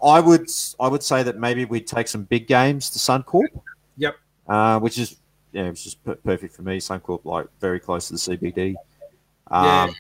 I, would I would say that maybe we'd take some big games to Suncorp. Yep. Uh, which is yeah, it's just perfect for me. Suncorp like very close to the CBD. Um, yeah.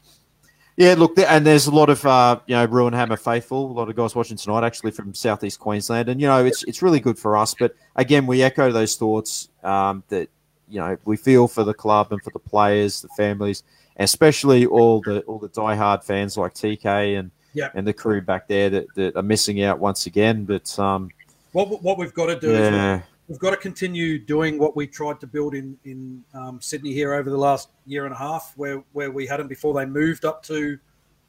Yeah, look, and there's a lot of uh, you know Ruin Hammer faithful, a lot of guys watching tonight actually from southeast Queensland, and you know it's it's really good for us. But again, we echo those thoughts um, that you know we feel for the club and for the players, the families, especially all the all the diehard fans like TK and yep. and the crew back there that, that are missing out once again. But um, what what we've got to do yeah. is we've got to continue doing what we tried to build in in um, Sydney here over the last year and a half, where where we hadn't before. They moved up to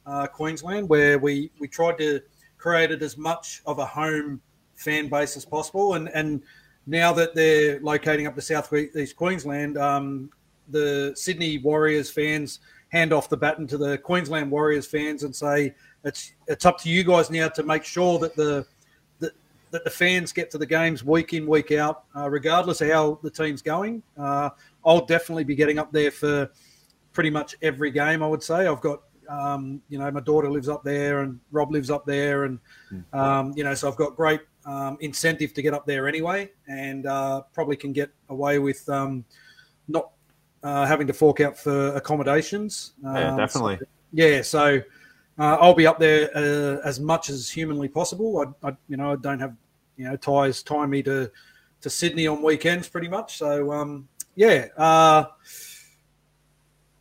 uh, Queensland, where we we tried to create it as much of a home fan base as possible, and and now that they're locating up to South East Queensland, um, the Sydney Warriors fans hand off the baton to the Queensland Warriors fans and say it's it's up to you guys now to make sure that the that, the fans get to the games week in week out, uh, regardless of how the team's going. Uh, I'll definitely be getting up there for pretty much every game. I would say I've got um, you know my daughter lives up there and Rob lives up there, and hmm. um, you know so I've got great um, incentive to get up there anyway, and uh, probably can get away with um, not uh, having to fork out for accommodations. yeah, um, definitely. So, yeah, so uh, I'll be up there uh, as much as humanly possible. I, I, you know, I don't have you know ties tie me to to Sydney on weekends pretty much. So um, yeah. Uh,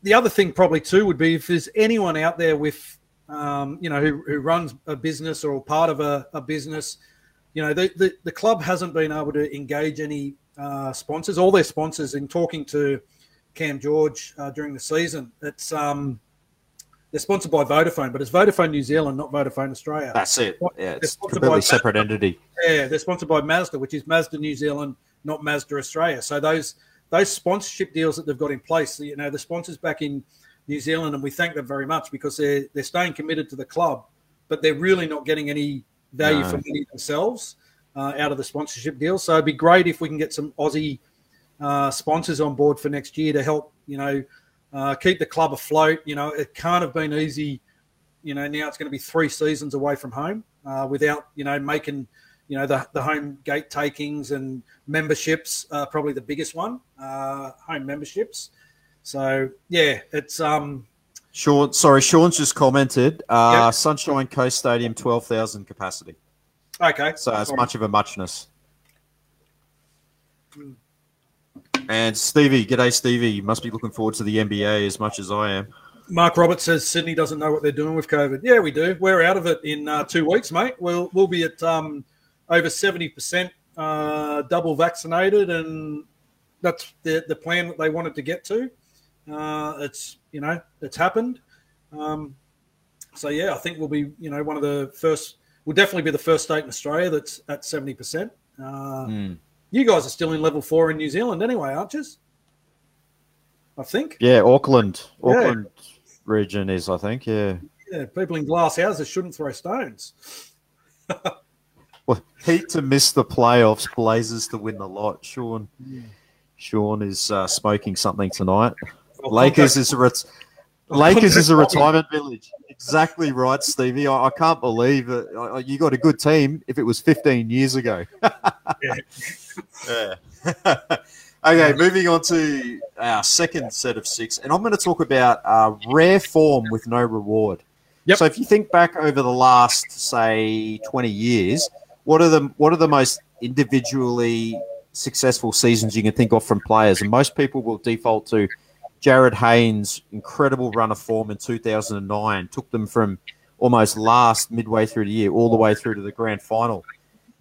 the other thing probably too would be if there's anyone out there with um, you know who, who runs a business or part of a, a business you know, the, the, the club hasn't been able to engage any uh, sponsors, all their sponsors, in talking to Cam George uh, during the season. It's um, they're sponsored by Vodafone, but it's Vodafone New Zealand, not Vodafone Australia. That's it. Yeah, it's a completely separate entity. Yeah, they're sponsored by Mazda, which is Mazda New Zealand, not Mazda Australia. So those those sponsorship deals that they've got in place, you know, the sponsors back in New Zealand, and we thank them very much because they're they're staying committed to the club, but they're really not getting any value no. for money themselves uh, out of the sponsorship deal. So it'd be great if we can get some Aussie uh, sponsors on board for next year to help, you know, uh, keep the club afloat. You know, it can't have been easy. You know, now it's going to be three seasons away from home uh, without, you know, making, you know, the, the home gate takings and memberships, uh, probably the biggest one, uh, home memberships. So yeah, it's um. Sean, sorry, Sean's just commented. Uh, yep. Sunshine Coast Stadium, twelve thousand capacity. Okay. So as much of a muchness. Mm. And Stevie, g'day Stevie. You must be looking forward to the NBA as much as I am. Mark Roberts says Sydney doesn't know what they're doing with COVID. Yeah, we do. We're out of it in uh, two weeks, mate. We'll we'll be at um, over seventy percent uh, double vaccinated, and that's the the plan that they wanted to get to. Uh, it's you know it's happened. Um, so yeah, I think we'll be you know one of the first. We'll definitely be the first state in Australia that's at seventy percent. Mm. You guys are still in level four in New Zealand anyway, aren't you? I think. Yeah, Auckland. Auckland region is, I think. Yeah. Yeah, people in glass houses shouldn't throw stones. well, Heat to miss the playoffs, Blazers to win the lot. Sean, yeah. Sean is uh, smoking something tonight. Well, Lakers is a ret- Lakers is a retirement village. Exactly right, Stevie. I, I can't believe that you got a good team. If it was 15 years ago. yeah. yeah. okay, moving on to our second set of six, and I'm going to talk about uh, rare form with no reward. Yep. So, if you think back over the last, say, 20 years, what are the what are the most individually successful seasons you can think of from players? And most people will default to Jarryd Hayne's incredible run of form in 2009 took them from almost last midway through the year all the way through to the grand final.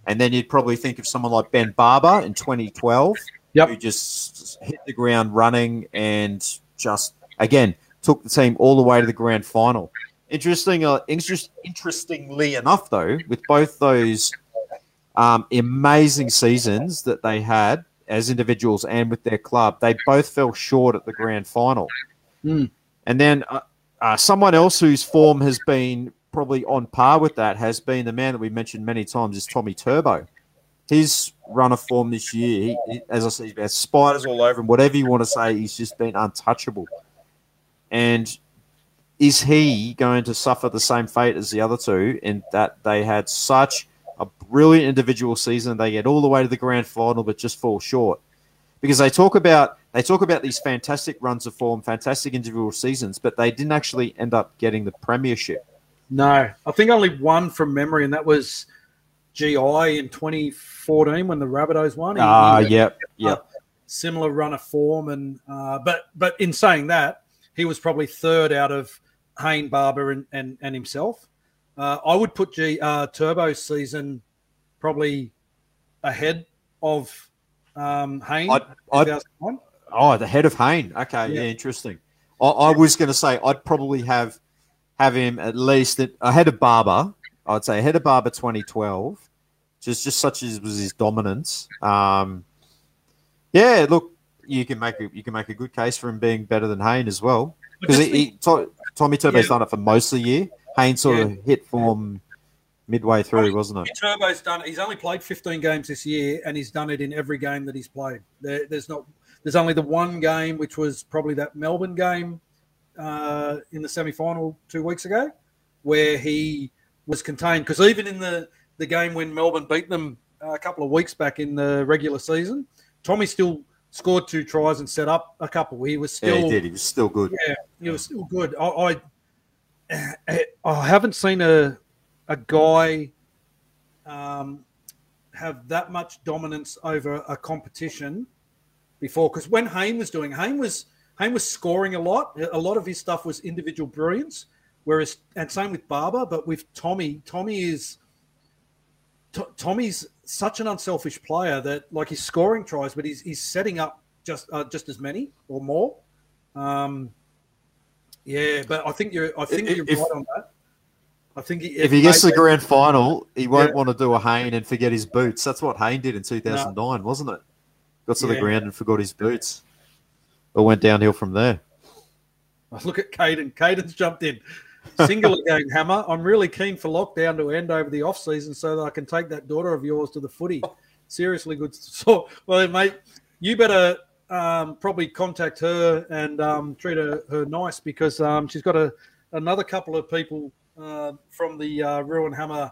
And then you'd probably think of someone like Ben Barba in 2012, yep. who just hit the ground running and just, again, took the team all the way to the grand final. Interesting, uh, interest, interestingly enough, though, with both those um, amazing seasons that they had as individuals and with their club, they both fell short at the grand final. Mm. And then uh, uh, someone else whose form has been probably on par with that has been the man that we mentioned many times is Tommy Turbo. His run of form this year, he, as I said, he has spiders all over him. Whatever you want to say, he's just been untouchable. And is he going to suffer the same fate as the other two in that they had such a brilliant individual season? They get all the way to the grand final, but just fall short because they talk about they talk about these fantastic runs of form, fantastic individual seasons, but they didn't actually end up getting the premiership. No, I think only one from memory, and that was GI in 2014 when the Rabbitohs won. Ah, uh, yep, yep. Similar run of form, and uh, but but in saying that, he was probably third out of Hayne Barba and and, and himself. Uh, I would put G uh, Turbo's season probably ahead of um, Hayne. I'd, I'd, oh, the head of Hayne. Okay, yeah, yeah interesting. I, I was going to say I'd probably have have him at least at ahead of Barba. I'd say ahead of Barba 2012. Just just such as was his dominance. Um, yeah, look, you can make a, you can make a good case for him being better than Hayne as well because he, he, Tommy Turbo's yeah. done it for most of the year. Hayne sort yeah. of hit form midway through, wasn't it? Turbo's done. He's only played 15 games this year, and he's done it in every game that he's played. There, there's not. There's only the one game, which was probably that Melbourne game uh, in the semi final two weeks ago, where he was contained. Because even in the, the game when Melbourne beat them a couple of weeks back in the regular season, Tommy still scored two tries and set up a couple. He was still. Yeah, he did. He was still good. Yeah, he was still good. I, I, I haven't seen a, a guy um, have that much dominance over a competition before. Because when Hayne was doing, Hayne was Hayne was scoring a lot. A lot of his stuff was individual brilliance. Whereas, and same with Barba, but with Tommy, Tommy is Tommy's such an unselfish player that like he's scoring tries, but he's he's setting up just uh, just as many or more. Um, Yeah, but I think you're. I think If- you're if- right on that. I think If he gets to the grand final, he won't Yeah. want to do a Hayne and forget his boots. That's what Hayne did in 2009, wasn't it? Got to the ground and forgot his boots. Or went downhill from there. Look at Caden. Caden's jumped in. Singular gang hammer. I'm really keen for lockdown to end over the off season so that I can take that daughter of yours to the footy. Seriously, good. So, well, mate, you better um, probably contact her and um, treat her, her nice because um, she's got a another couple of people uh, from the uh, Ruin Hammer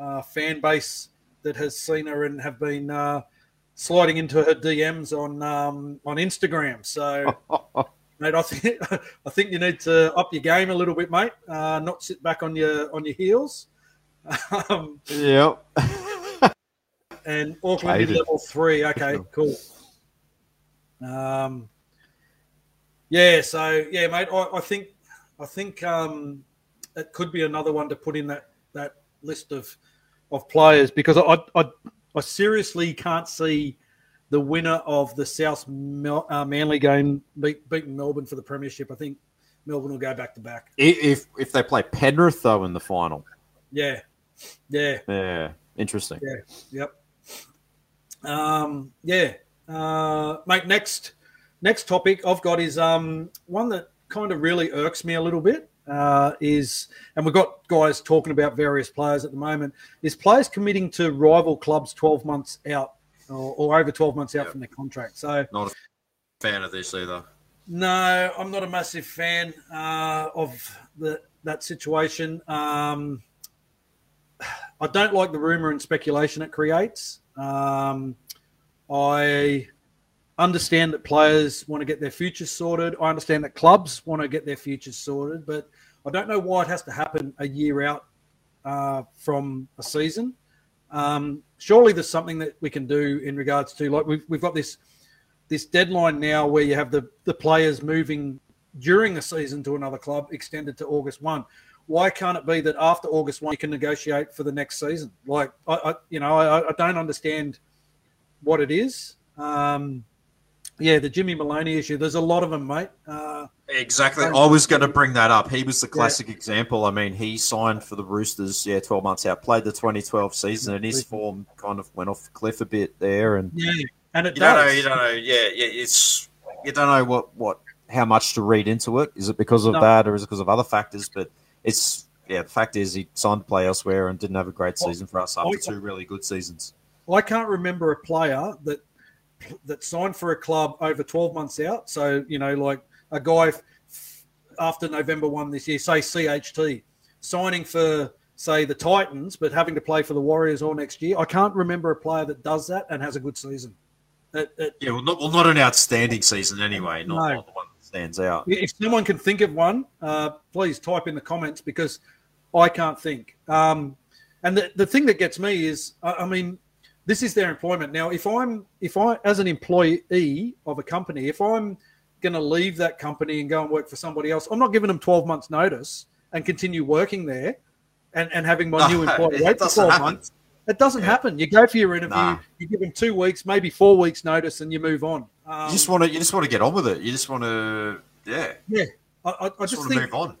uh, fan base that has seen her and have been uh, sliding into her DMs on um, on Instagram. So. Mate, I think I think you need to up your game a little bit, mate. Uh, not sit back on your on your heels. Um, Yep. and Auckland Caden. level three. Okay, cool. Um, yeah, so yeah, mate. I, I think I think um, it could be another one to put in that that list of of players because I I, I seriously can't see the winner of the South Mel, uh, Manly game beat, beating Melbourne for the premiership. I think Melbourne will go back to back. If if they play Penrith though in the final, Yeah, yeah. yeah, interesting. Yeah. Yep. Um, yeah, uh, mate. Next, next topic I've got is um, one that kind of really irks me a little bit. Uh, is and we've got guys talking about various players at the moment. Is players committing to rival clubs twelve months out or, or over twelve months out Yep. from their contract? So Not a fan of this either. no, I'm not a massive fan uh, of the, that situation. Um, I don't like the rumor and speculation it creates. Um, I understand that players want to get their futures sorted. I understand that clubs want to get their futures sorted, but I don't know why it has to happen a year out uh, from a season. Um, surely there's something that we can do in regards to like we've, we've got this this deadline now where you have the, the players moving during the season to another club extended to August 1. Why can't it be that after August 1 you can negotiate for the next season? Like, I, I you know, I, I don't understand what it is. Um, yeah, the Jimmy Maloney issue, there's a lot of them, mate. Uh, Exactly. I was going to bring that up. He was the classic example. I mean, he signed for the Roosters, yeah, 12 months out, played the 2012 season, and his form kind of went off the cliff a bit there. And yeah, and it you don't know, you don't know, yeah, yeah, it's you don't know what what how much to read into it. Is it because of No. that, or is it because of other factors? But it's yeah, the fact is he signed to play elsewhere and didn't have a great season for us after two really good seasons. I can't remember a player that that signed for a club over 12 months out. So, you know, like a guy f- after November 1 this year, say CHT, signing for, say, the Titans, but having to play for the Warriors all next year. I can't remember a player that does that and has a good season. It, it, Yeah, well, not well, not an outstanding season anyway. Not, No. not the one that stands out. if someone can think of one, uh, please type in the comments because I can't think. Um, and the, the thing that gets me is, I, I mean, this is their employment. Now, if I'm, if I, as an employee of a company, if I'm going to leave that company and go and work for somebody else, I'm not giving them 12 months notice and continue working there and, and having my new No, employer it wait for doesn't 12 happen. months. It doesn't Yeah. happen. You go for your interview, Nah. you give them two weeks, maybe four weeks notice, and you move on. Um, You just want to you just want to get on with it. You just want to yeah, yeah, I, I, I just, just want to think move on.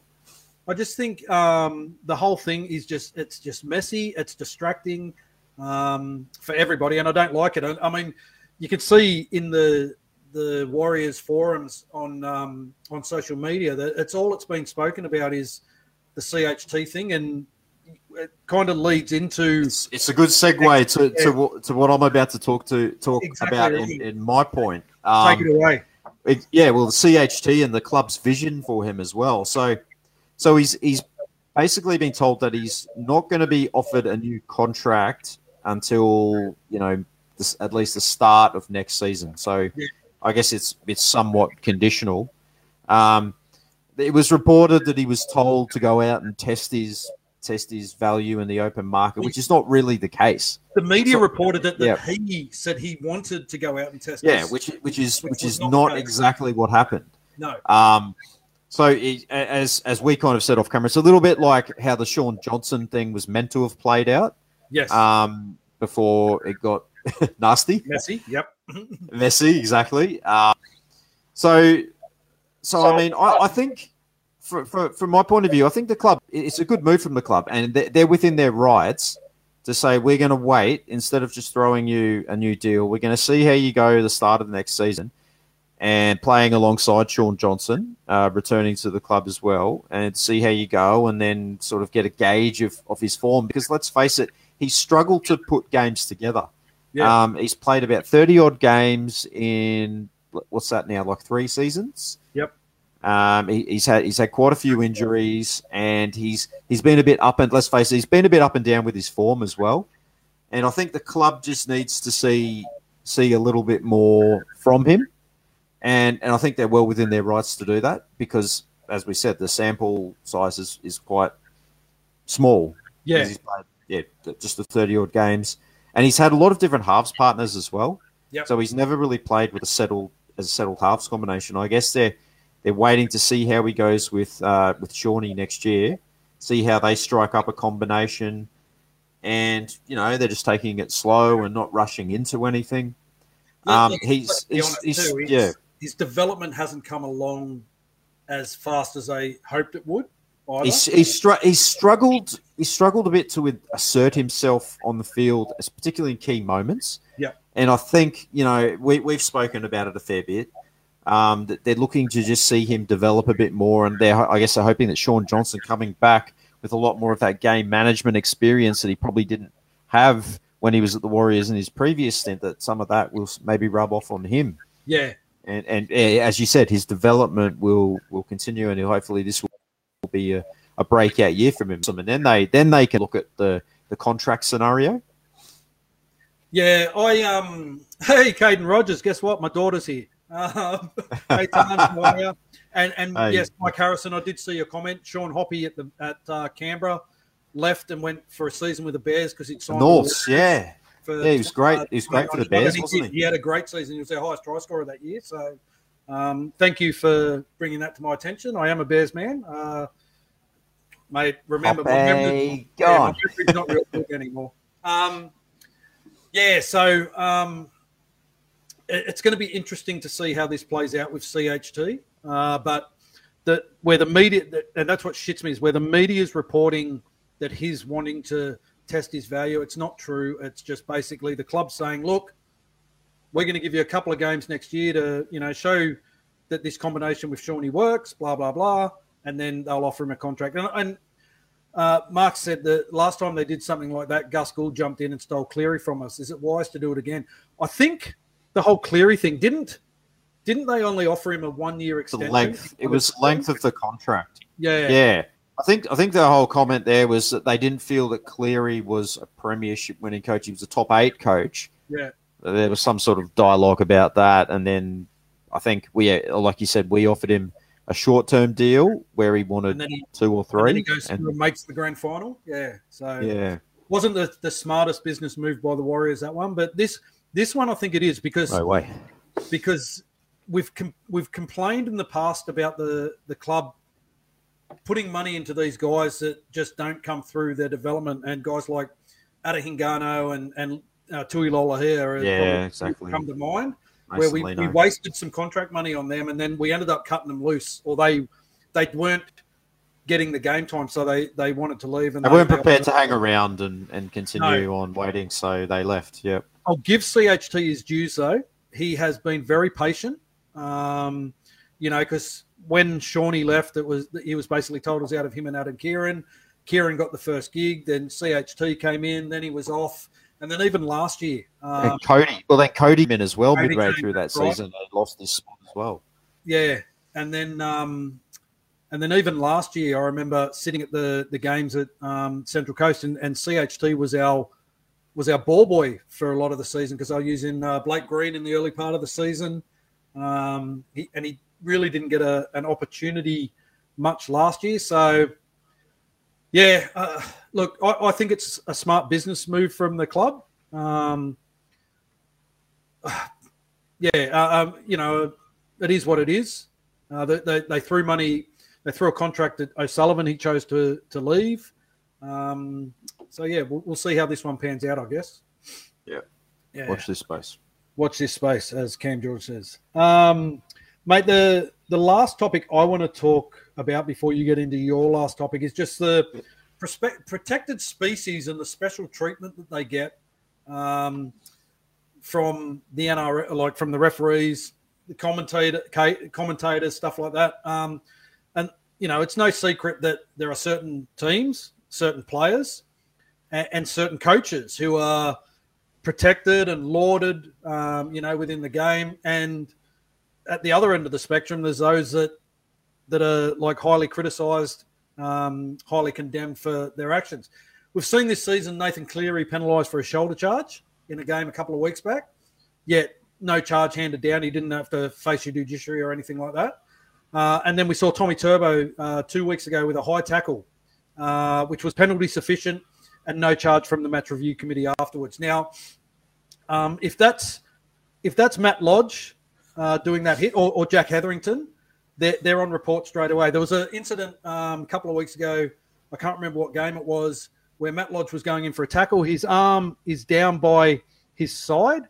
I just think um, the whole thing is just it's just messy. It's distracting um, for everybody, and I don't like it. I, I mean, you can see in the the Warriors forums on um, on social media that it's all that's been spoken about is the CHT thing, and it kind of leads into It's, it's a good segue to, to, what- to what I'm about to talk to talk Exactly. about in, in my point. take Um, it away. it- yeah, well, the CHT and the club's vision for him as well. So, so he's he's basically been told that he's not going to be offered a new contract until you know this, at least the start of next season. So, Yeah. I guess it's it's somewhat conditional. Um, it was reported that he was told to go out and test his test his value in the open market, which is not really the case. The media so- reported that, that yeah. he said he wanted to go out and test. Yeah, which which is Which which is not not exactly what happened. no, Um, so it, as as we kind of said off camera, it's a little bit like how the Shaun Johnson thing was meant to have played out yes, um, before it got nasty, messy. Yep. messy. Exactly. Um, so, so I mean, I, I think for, for, from my point of view, I think the club it's a good move from the club, and they're within their rights to say we're going to wait instead of just throwing you a new deal. We're going to see how you go the start of the next season, and playing alongside Shaun Johnson, uh, returning to the club as well, and see how you go, and then sort of get a gauge of, of his form. Because let's face it, he's struggled to put games together. Yeah. Um, he's played about thirty odd games in what's that now, like three seasons. Yep. Um, he, he's had he's had quite a few injuries, and he's he's been a bit up and let's face it, he's been a bit up and down with his form as well. And I think the club just needs to see see a little bit more from him, and and I think they're well within their rights to do that because, as we said, the sample size is, is quite small. Yeah, he's played yeah just the thirty odd games, and he's had a lot of different halves partners as well. Yeah, so he's never really played with a settled as a settled halves combination. I guess they're they're waiting to see how he goes with uh, with Shawnee next year, see how they strike up a combination, and you know they're just taking it slow and not rushing into anything. Um, he's, he's, he's yeah. His development hasn't come along as fast as I hoped it would. He's, he's, str- he's struggled. He struggled a bit to assert himself on the field, particularly in key moments. Yeah, and I think you know we we've spoken about it a fair bit. Um, they're looking to just see him develop a bit more, and they're I guess they're hoping that Shaun Johnson coming back with a lot more of that game management experience that he probably didn't have when he was at the Warriors in his previous stint. That some of that will maybe rub off on him. Yeah, and and as you said, his development will will continue, and hopefully this will be a, a breakout year from him. And then they then they can look at the the contract scenario. Yeah, I um. Hey, Caden Rogers, guess what? My daughter's here. Um, and and hey. yes, Mike Harrison, I did see your comment. Sean Hoppe at the at uh, Canberra left and went for a season with the Bears because signed. Norths, yeah. For, yeah, he was great. Uh, he was great for the Bears, he wasn't he? He had a great season. He was their highest try scorer that year. So, um, thank you for bringing that to my attention. I am a Bears man. Uh, mate, remember Hoppy, my yeah, my not real good anymore. Um, yeah, so um, it's going to be interesting to see how this plays out with CHT. Uh, but the where the media and that's what shits me is where the media is reporting that he's wanting to test his value. It's not true. It's just basically the club saying, "Look, we're going to give you a couple of games next year to you know show that this combination with Shawnee works." Blah blah blah, and then they'll offer him a contract. And, and uh, Mark said that last time they did something like that, Gus Gould jumped in and stole Cleary from us. Is it wise to do it again? I think the whole Cleary thing didn't didn't they only offer him a one year extension? The length. It was length of the contract. Yeah. Yeah. I think I think the whole comment there was that they didn't feel that Cleary was a premiership winning coach. He was a top eight coach. Yeah. There was some sort of dialogue about that, and then I think we, like you said, we offered him a short term deal where he wanted he, two or three. And he goes and, and makes the grand final. Yeah. So yeah, wasn't the, the smartest business move by the Warriors that one, but this this one, I think it is because no way. Because we've com- we've complained in the past about the the club putting money into these guys that just don't come through their development, and guys like Ata Hingano and and uh, Tui Lolohea, yeah, exactly, come to mind. Where we, we wasted some contract money on them, and then we ended up cutting them loose, or they they weren't getting the game time, so they they wanted to leave. And they, they weren't prepared to hang around and and continue no. on waiting, so they left. Yep. I'll give CHT his dues though. He has been very patient. Um, you know, because when Shawnee left, it was he was basically told it was out of him and Adam Keighran. Keighran got the first gig, then CHT came in, then he was off, and then even last year, um, Cody. Well, then Cody in as well midway through that right. season, and lost his spot as well. Yeah, and then um, and then even last year, I remember sitting at the the games at um, Central Coast, and, and CHT was our was our ball boy for a lot of the season because I was using uh, Blake Green in the early part of the season. Um, he, and he really didn't get a, an opportunity much last year. So, yeah, uh, look, I, I, think it's a smart business move from the club. Um, yeah, uh, um, you know, it is what it is. Uh, they, they, they, threw money, they threw a contract at O'Sullivan. He chose to to leave. Um, so yeah, we'll, we'll see how this one pans out. I guess. Yeah. Yeah. Watch this space. Watch this space, as Cam George says. Um, mate, the the last topic I want to talk about before you get into your last topic is just the protected species and the special treatment that they get um, from the NRL, like from the referees, the commentator, commentators, stuff like that. Um, and you know, it's no secret that there are certain teams, certain players, and, and certain coaches who are protected and lauded, um, you know, within the game. And at the other end of the spectrum, there's those that that are like highly criticised, um, highly condemned for their actions. We've seen this season Nathan Cleary penalised for a shoulder charge in a game a couple of weeks back, yet no charge handed down. He didn't have to face your judiciary or anything like that. Uh, and then we saw Tommy Turbo uh, two weeks ago with a high tackle, uh, which was penalty sufficient and no charge from the match review committee afterwards. Now, um, if that's if that's Matt Lodge uh, doing that hit or, or Jack Hetherington, they're, they're on report straight away. There was an incident um, a couple of weeks ago. I can't remember what game it was where Matt Lodge was going in for a tackle. His arm is down by his side,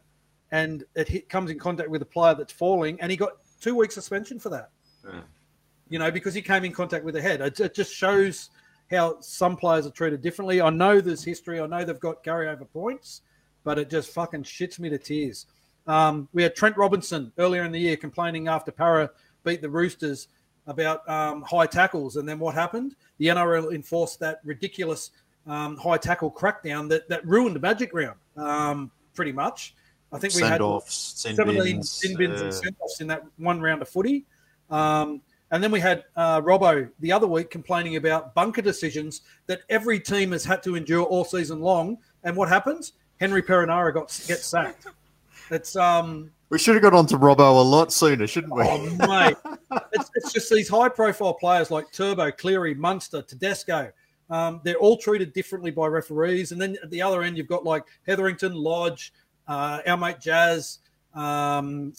and it hit, comes in contact with a player that's falling, and he got two weeks suspension for that. Yeah. You know, because he came in contact with the head. It, it, just shows how some players are treated differently. I know there's history. I know they've got carryover points, but it just fucking shits me to tears. Um, we had Trent Robinson earlier in the year complaining after Parra beat the Roosters about um, high tackles, and then what happened? The NRL enforced that ridiculous um, high tackle crackdown that that ruined the Magic round, um, pretty much. I think we had offs, 17 sin bins uh... and send offs in that one round of footy. Um, and then we had uh, Robbo the other week complaining about bunker decisions that every team has had to endure all season long. And what happens? Henry Perenara got gets sacked. It's um. We should have got on to Robbo a lot sooner, shouldn't we? Oh mate, it's, it's just these high-profile players like Turbo, Cleary, Munster, Tedesco. Um, they're all treated differently by referees, and then at the other end you've got like Hetherington, Lodge, uh, our mate Jazz, um,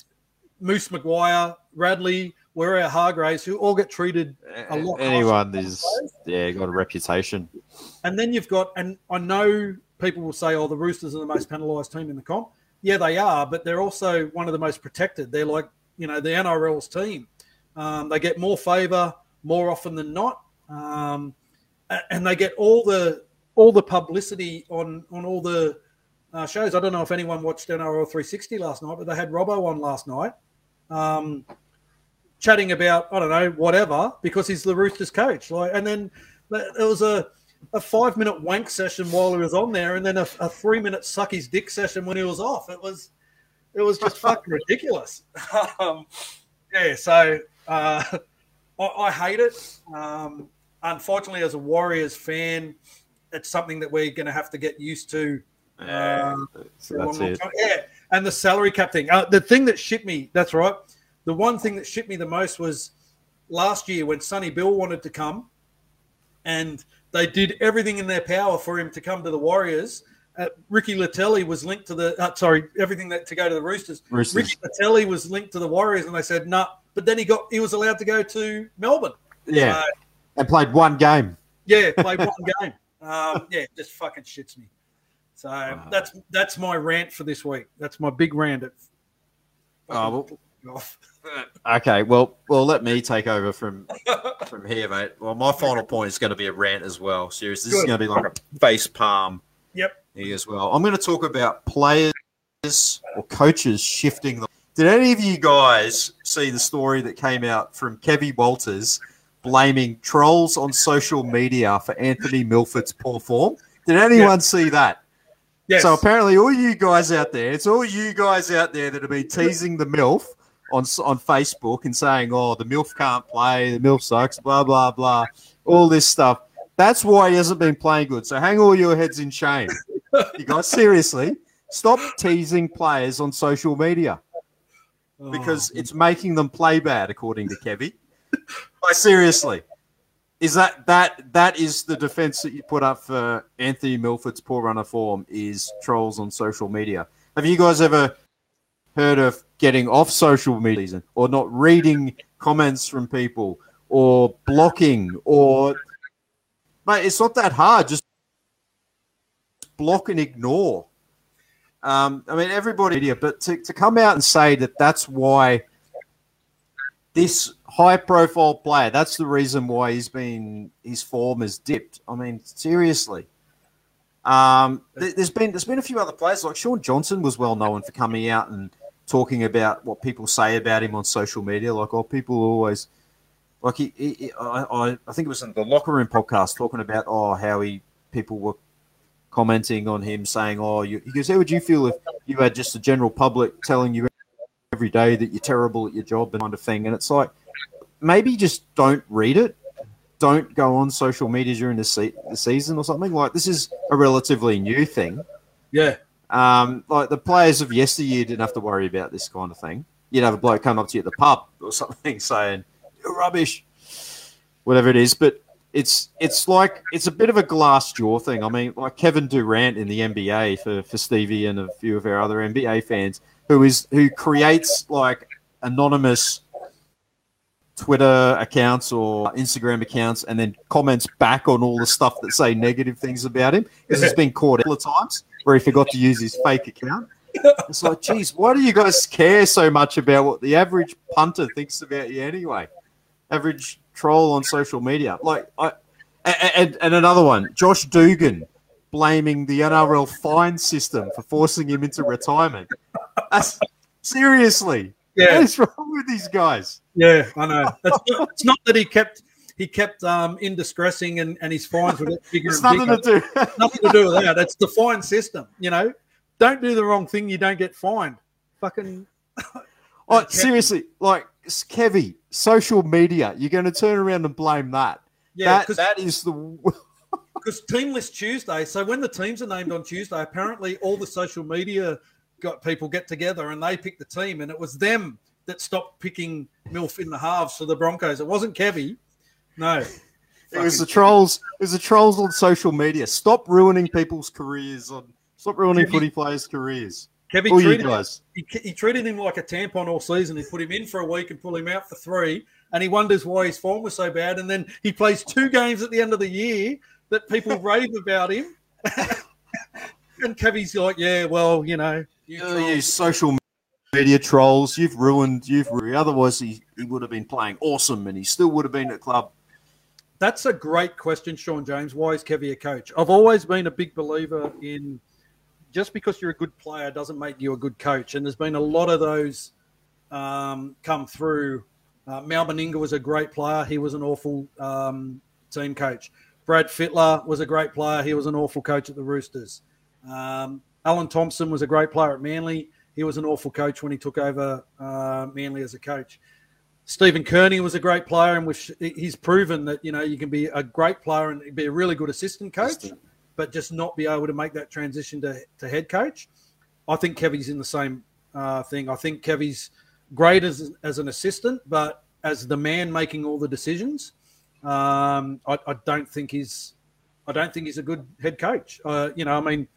Moose McGuire, Radley, Waerea-Hargreaves, who all get treated a lot. Anyone is yeah got a reputation. And then you've got, and I know people will say, "Oh, the Roosters are the most penalised team in the comp." Yeah, they are, but they're also one of the most protected. They're like you know the NRL's team. Um, they get more favour more often than not, um, and they get all the all the publicity on on all the uh, shows. I don't know if anyone watched NRL 360 last night, but they had Robbo on last night. Um, chatting about I don't know whatever because he's the Roosters coach. Like, and then there was a a five minute wank session while he was on there, and then a, a three minute suck his dick session when he was off. It was it was just fucking ridiculous. Um, yeah, so uh, I, I, hate it. Um, unfortunately, as a Warriors fan, it's something that we're going to have to get used to. Yeah, um, long, long yeah, and the salary cap thing. Uh, the thing that shit me. That's right the one thing that shit me the most was last year when Sonny Bill wanted to come, and they did everything in their power for him to come to the Warriors. Uh, Ricky Leutele was linked to the uh, sorry everything that to go to the Roosters. Roosters. Ricky Leutele was linked to the Warriors, and they said no. Nah. But then he got he was allowed to go to Melbourne. Yeah, and played one game. Yeah, played one game. Um, yeah, just fucking shits me. So wow. that's that's my rant for this week. That's my big rant. At, oh, well, off. okay, well, well, let me take over from from here, mate. Well, my final point is going to be a rant as well. Seriously, this Good. is going to be like a face palm. Yep. Here as well. I'm going to talk about players or coaches shifting the. Did any of you guys see the story that came out from Kevin Walters blaming trolls on social media for Anthony Milford's poor form? Did anyone yep. see that? Yes. So apparently, all you guys out there, it's all you guys out there that have been teasing the MILF on on Facebook and saying, "Oh, the MILF can't play, the MILF sucks," blah blah blah, all this stuff. That's why he hasn't been playing good. So hang all your heads in shame, you guys. Seriously, stop teasing players on social media because oh. it's making them play bad, according to Kevy. like, seriously, is that that that is the defense that you put up for Anthony Milford's poor runner form? Is trolls on social media? Have you guys ever heard of getting off social media or not reading comments from people or blocking or but it's not that hard just block and ignore um, i mean everybody but to, to come out and say that that's why this high profile player, that's the reason why he's been his form has dipped. I mean, seriously. Um, there's been there's been a few other players like Shaun Johnson was well known for coming out and talking about what people say about him on social media. Like, oh, people always like he, he I, I think it was in the locker room podcast talking about oh how he people were commenting on him saying oh you, he goes how would you feel if you had just the general public telling you every day that you're terrible at your job and kind of thing? And it's like maybe just don't read it. Don't go on social media during the, se- the season or something. Like this is a relatively new thing. Yeah um, like the players of yesteryear didn't have to worry about this kind of thing you'd have a bloke come up to you at the pub or something saying you're rubbish, whatever it is. But it's it's like it's a bit of a glass jaw thing. I mean, like Kevin Durant in the NBA for for Stevie and a few of our other NBA fans, who is who creates like anonymous Twitter accounts or Instagram accounts and then comments back on all the stuff that say negative things about him because he's been caught a couple of times where he forgot to use his fake account. It's like, geez, why do you guys care so much about what the average punter thinks about you anyway? average troll on social media. Like, I, and, and another one, Josh Dugan blaming the NRL fine system for forcing him into retirement. That's, seriously, yeah, what is wrong with these guys? Yeah, I know. It's not, it's not that he kept he kept um, indiscressing and, and his fines were bigger it's and nothing bigger. to do. nothing to do with that. It's the fine system. You know, don't do the wrong thing, you don't get fined. Fucking. Oh, seriously, like Kevy, social media. You're going to turn around and blame that. Yeah, that, that is the. Because Team List Tuesday. So when the teams are named on Tuesday, apparently all the social media got people get together and they pick the team, and it was them that stopped picking Milf in the halves for the Broncos. It wasn't Kevy. No. It was the trolls. It was the trolls on social media. Stop ruining people's careers. On stop ruining footy players' careers. Kevin All you treated, guys. he, he treated him like a tampon all season. He put him in for a week and pull him out for three, and he wonders why his form was so bad. And then he plays two games at the end of the year that people rave about him. and Kevy's like, "Yeah, well, you know, you Oh, you social media trolls. You've ruined. You've ruined. Otherwise, he, he would have been playing awesome, and he still would have been at club. That's a great question, Sean James. Why is Kevy a coach? I've always been a big believer in just because you're a good player doesn't make you a good coach. And there's been a lot of those um, come through. Uh, Mal Meninga was a great player. He was an awful um, team coach. Brad Fittler was a great player. He was an awful coach at the Roosters. Um, Alan Thompson was a great player at Manly. He was an awful coach when he took over uh, Manly as a coach. Stephen Kearney was a great player, and which he's proven that you know you can be a great player and be a really good assistant coach. Assistant but just not be able to make that transition to, to head coach. I think Kevy's in the same uh, thing. I think Kevy's great as, as an assistant, but as the man making all the decisions, um, I, I, don't think he's I don't think he's a good head coach. Uh, you know, I mean,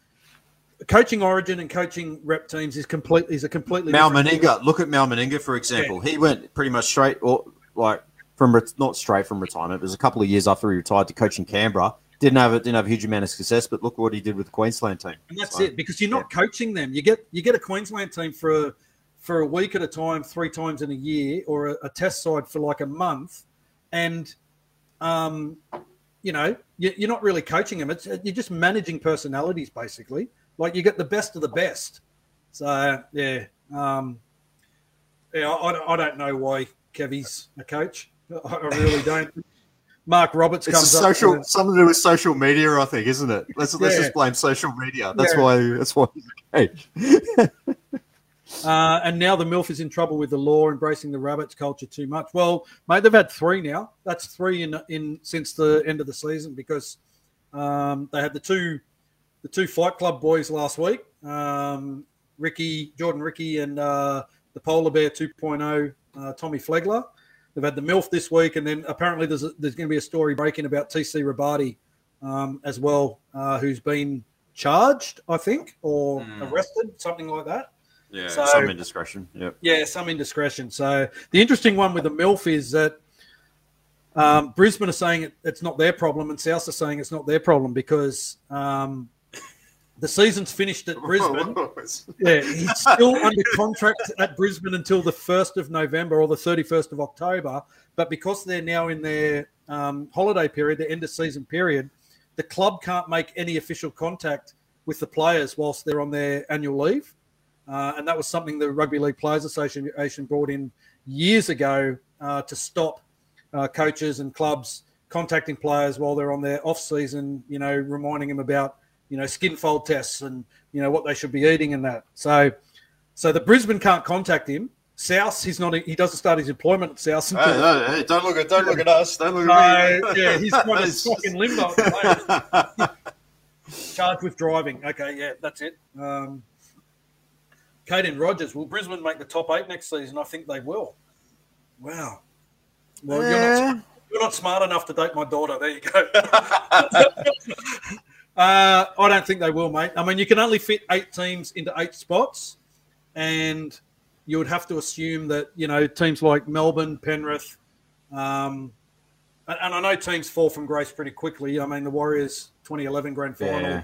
coaching Origin and coaching rep teams is completely is a completely Mal Meninga. Look at Mal Meninga for example. Yeah. He went pretty much straight or like from not straight from retirement. It was a couple of years after he retired to coaching Canberra didn't have a, didn't have a huge amount of success, but look what he did with the Queensland team. And that's so, it, because you're not yeah. coaching them. You get you get a Queensland team for a, for a week at a time, three times in a year, or a, a test side for like a month, and um, you know you, you're not really coaching them. It's you're just managing personalities basically. Like you get the best of the best. So yeah, um, yeah, I, I don't know why Kevy's a coach. I really don't. Mark Roberts it's comes social, up. something to do with social media, I think, isn't it? Let's yeah. let's just blame social media. That's yeah. why that's why he's uh, and now the MILF is in trouble with the law embracing the rabbits culture too much. Well, mate, they've had three now. That's three in in since the end of the season because um, they had the two the two Fight Club boys last week, um, Riki Jordan Riki and uh, the Polar Bear 2.0 uh, Tommy Flegler. They've had the MILF this week, and then apparently there's a, there's going to be a story breaking about TC Robati um, as well, uh, who's been charged, I think, or mm. arrested, something like that. Yeah, so, some indiscretion. Yep. Yeah, some indiscretion. So the interesting one with the MILF is that um, Brisbane are saying it, it's not their problem, and South are saying it's not their problem because um, The season's finished at Brisbane. yeah, he's still under contract at Brisbane until the 1st of November or the 31st of October. But because they're now in their um, holiday period, the end of season period, the club can't make any official contact with the players whilst they're on their annual leave. Uh, and that was something the Rugby League Players Association brought in years ago uh, to stop uh, coaches and clubs contacting players while they're on their off season, you know, reminding them about, you know, skin fold tests and, you know, what they should be eating and that. So, so the Brisbane can't contact him. South, he's not. He doesn't start his employment at South. Until, hey, hey, hey, don't look at don't look at us. Don't look at me. yeah, he's kind of stuck in limbo. Charged with driving. Okay, yeah, that's it. Um, Kaden Rogers. Will Brisbane make the top eight next season? I think they will. Wow. Well, you're, not, you're not smart enough to date my daughter. There you go. Uh, I don't think they will, mate. I mean, you can only fit eight teams into eight spots, and you would have to assume that you know teams like Melbourne, Penrith, um, and, and, I know teams fall from grace pretty quickly. I mean, the Warriors 2011 grand final yeah.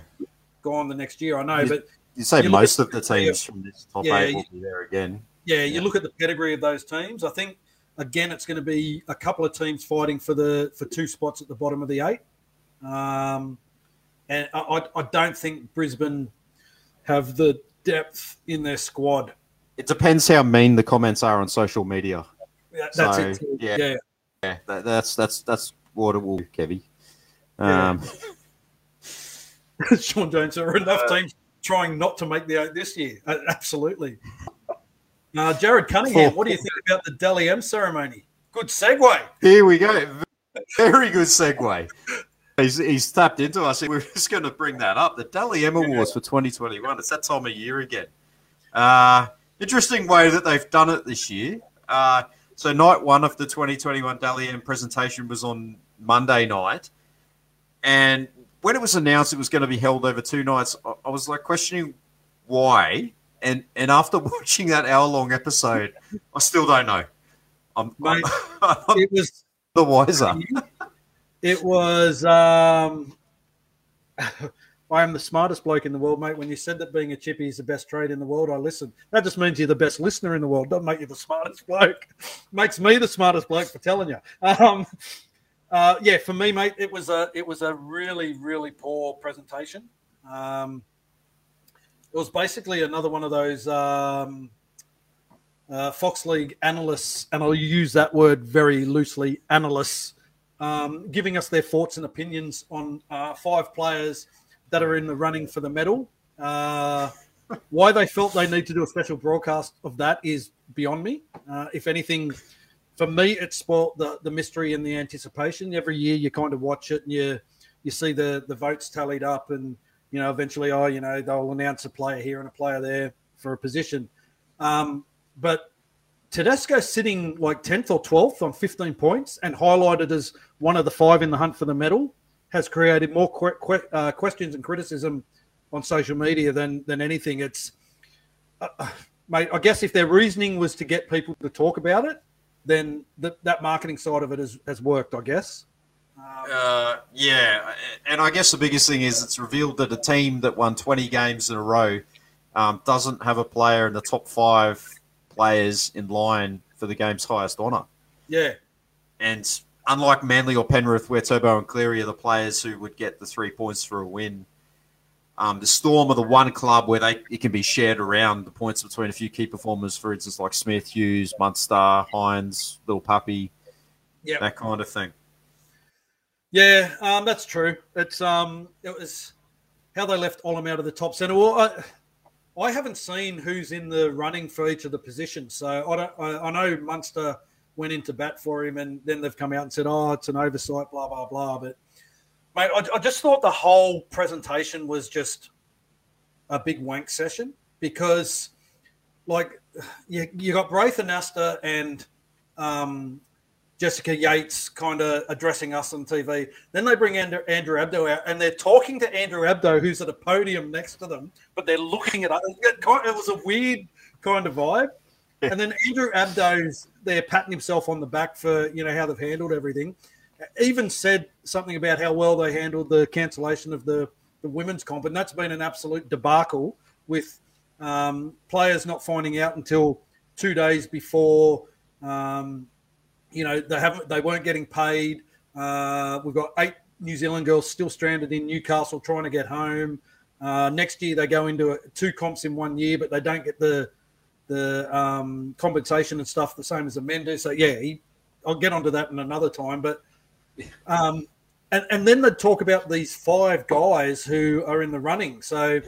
gone the next year. I know, you, but you say you most of the teams from this top yeah, eight will be there again. Yeah, yeah, you look at the pedigree of those teams. I think again, it's going to be a couple of teams fighting for the for two spots at the bottom of the eight. Um, and I, I don't think Brisbane have the depth in their squad. It depends how mean the comments are on social media. Yeah, that's so, it. Yeah, yeah, yeah that, that's that's that's what it will, be, Kevy. Um, yeah. Sean Jones, there are enough uh, teams trying not to make the eight this year. Uh, absolutely. Uh, Jared Cunningham, what do you think about the Dally M ceremony? Good segue. Here we go. Very good segue. He's, he's tapped into us. We're just going to bring that up. The Dally M Awards for 2021. It's that time of year again. Uh, interesting way that they've done it this year. Uh, so, night one of the 2021 Dally M presentation was on Monday night. And when it was announced it was going to be held over two nights, I, I was like questioning why and and after watching that hour long episode, I still don't know. I'm, Mate, I'm, I'm it was the wiser. It was. Um, I am the smartest bloke in the world, mate. When you said that being a chippy is the best trade in the world, I listened. That just means you're the best listener in the world. Doesn't make you the smartest bloke. Makes me the smartest bloke for telling you. Um, uh, yeah, for me, mate, it was a it was a really really poor presentation. Um, it was basically another one of those um, uh, Fox League analysts, and I'll use that word very loosely, analysts, um, giving us their thoughts and opinions on uh, five players that are in the running for the medal. Uh, why they felt they need to do a special broadcast of that is beyond me. Uh, if anything, for me, it spoilt the, the mystery and the anticipation. Every year, you kind of watch it and you you see the the votes tallied up and you know, eventually, oh, you know, they'll announce a player here and a player there for a position. Um, but Tedesco sitting like 10th or 12th on 15 points and highlighted as one of the five in the hunt for the medal has created more que- que- uh, questions and criticism on social media than than anything. It's, uh, uh, mate, I guess if their reasoning was to get people to talk about it, then the, that marketing side of it has, has worked, I guess. Uh, yeah, and I guess the biggest thing is it's revealed that a team that won 20 games in a row um, doesn't have a player in the top five players in line for the game's highest honour. Yeah. And unlike Manly or Penrith, where Turbo and Cleary are the players who would get the three points for a win, um, the Storm are the one club where they it can be shared around the points between a few key performers, for instance, like Smith, Hughes, Munster, Hynes, Little Puppy, yep. that kind of thing. Yeah, um, that's true. It's um, it was how they left Olam out of the top centre. Well, I, I haven't seen who's in the running for each of the positions, so I don't. I, I know Munster went into bat for him, and then they've come out and said, "Oh, it's an oversight," blah blah blah. But mate, I, I just thought the whole presentation was just a big wank session because, like, you you got Braith Anasta and um, Jessica Yates kind of addressing us on TV. Then they bring Andrew, Andrew Abdo out and they're talking to Andrew Abdo, who's at a podium next to them, but they're looking at us. It was a weird kind of vibe. And then Andrew Abdo's there patting himself on the back for, you know, how they've handled everything. Even said something about how well they handled the cancellation of the the women's comp, and that's been an absolute debacle with um, players not finding out until two days before. Um, you know they haven't they weren't getting paid. Uh, we've got eight New Zealand girls still stranded in Newcastle trying to get home. Uh, next year they go into a, two comps in one year, but they don't get the the um, compensation and stuff the same as the men do. So yeah, he, I'll get onto that in another time. But um, and and then they talk about these five guys who are in the running. So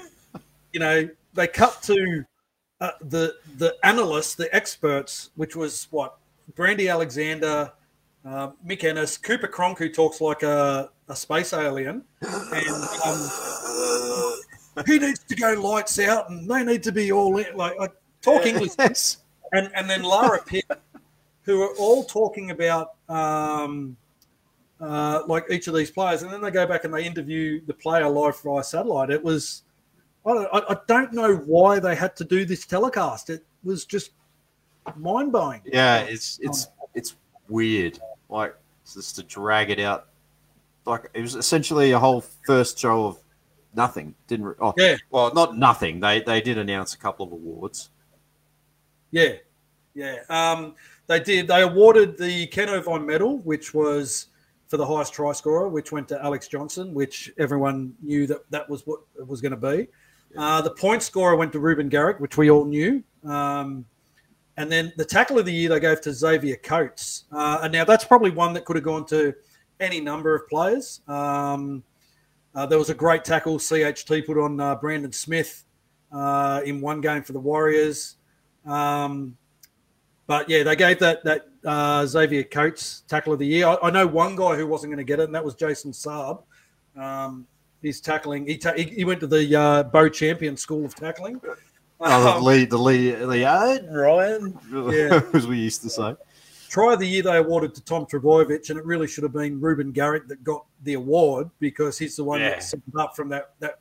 you know they cut to uh, the the analysts, the experts, which was what Brandy Alexander, uh, Mick Ennis, Cooper Cronk, who talks like a, a space alien, and um, he needs to go lights out, and they need to be all in, like, like talk English, Yes. and and then Lara Pitt, who are all talking about um, uh, like each of these players, and then they go back and they interview the player live via satellite. It was I don't, I, I don't know why they had to do this telecast. It was just mind blowing. Yeah, it's it's it's weird. Like just to drag it out. Like it was essentially a whole first show of nothing. Didn't re- oh Yeah. well not nothing. They they did announce a couple of awards. Yeah, yeah. Um, they did. They awarded the Ken Irvine Medal, which was for the highest try scorer, which went to Alex Johnson, which everyone knew that that was what it was going to be. Uh, the point scorer went to Ruben Garrick, which we all knew. Um, and then the tackle of the year they gave to Xavier Coates. Uh, and now that's probably one that could have gone to any number of players. Um, uh, there was a great tackle CHT put on uh, Brandon Smith uh, in one game for the Warriors. Um, but yeah, they gave that that uh, Xavier Coates tackle of the year. I, I know one guy who wasn't going to get it, and that was Jason Saab. Um, he's tackling. He, ta- he, he went to the uh, Beau Champion School of Tackling. Oh, the Um, Lee the Lee uh, Ryan Yeah. as we used to say. Try of the year they awarded to Tom Trbojevic, and it really should have been Ruben Garrick that got the award because he's the one Yeah. that set up from that that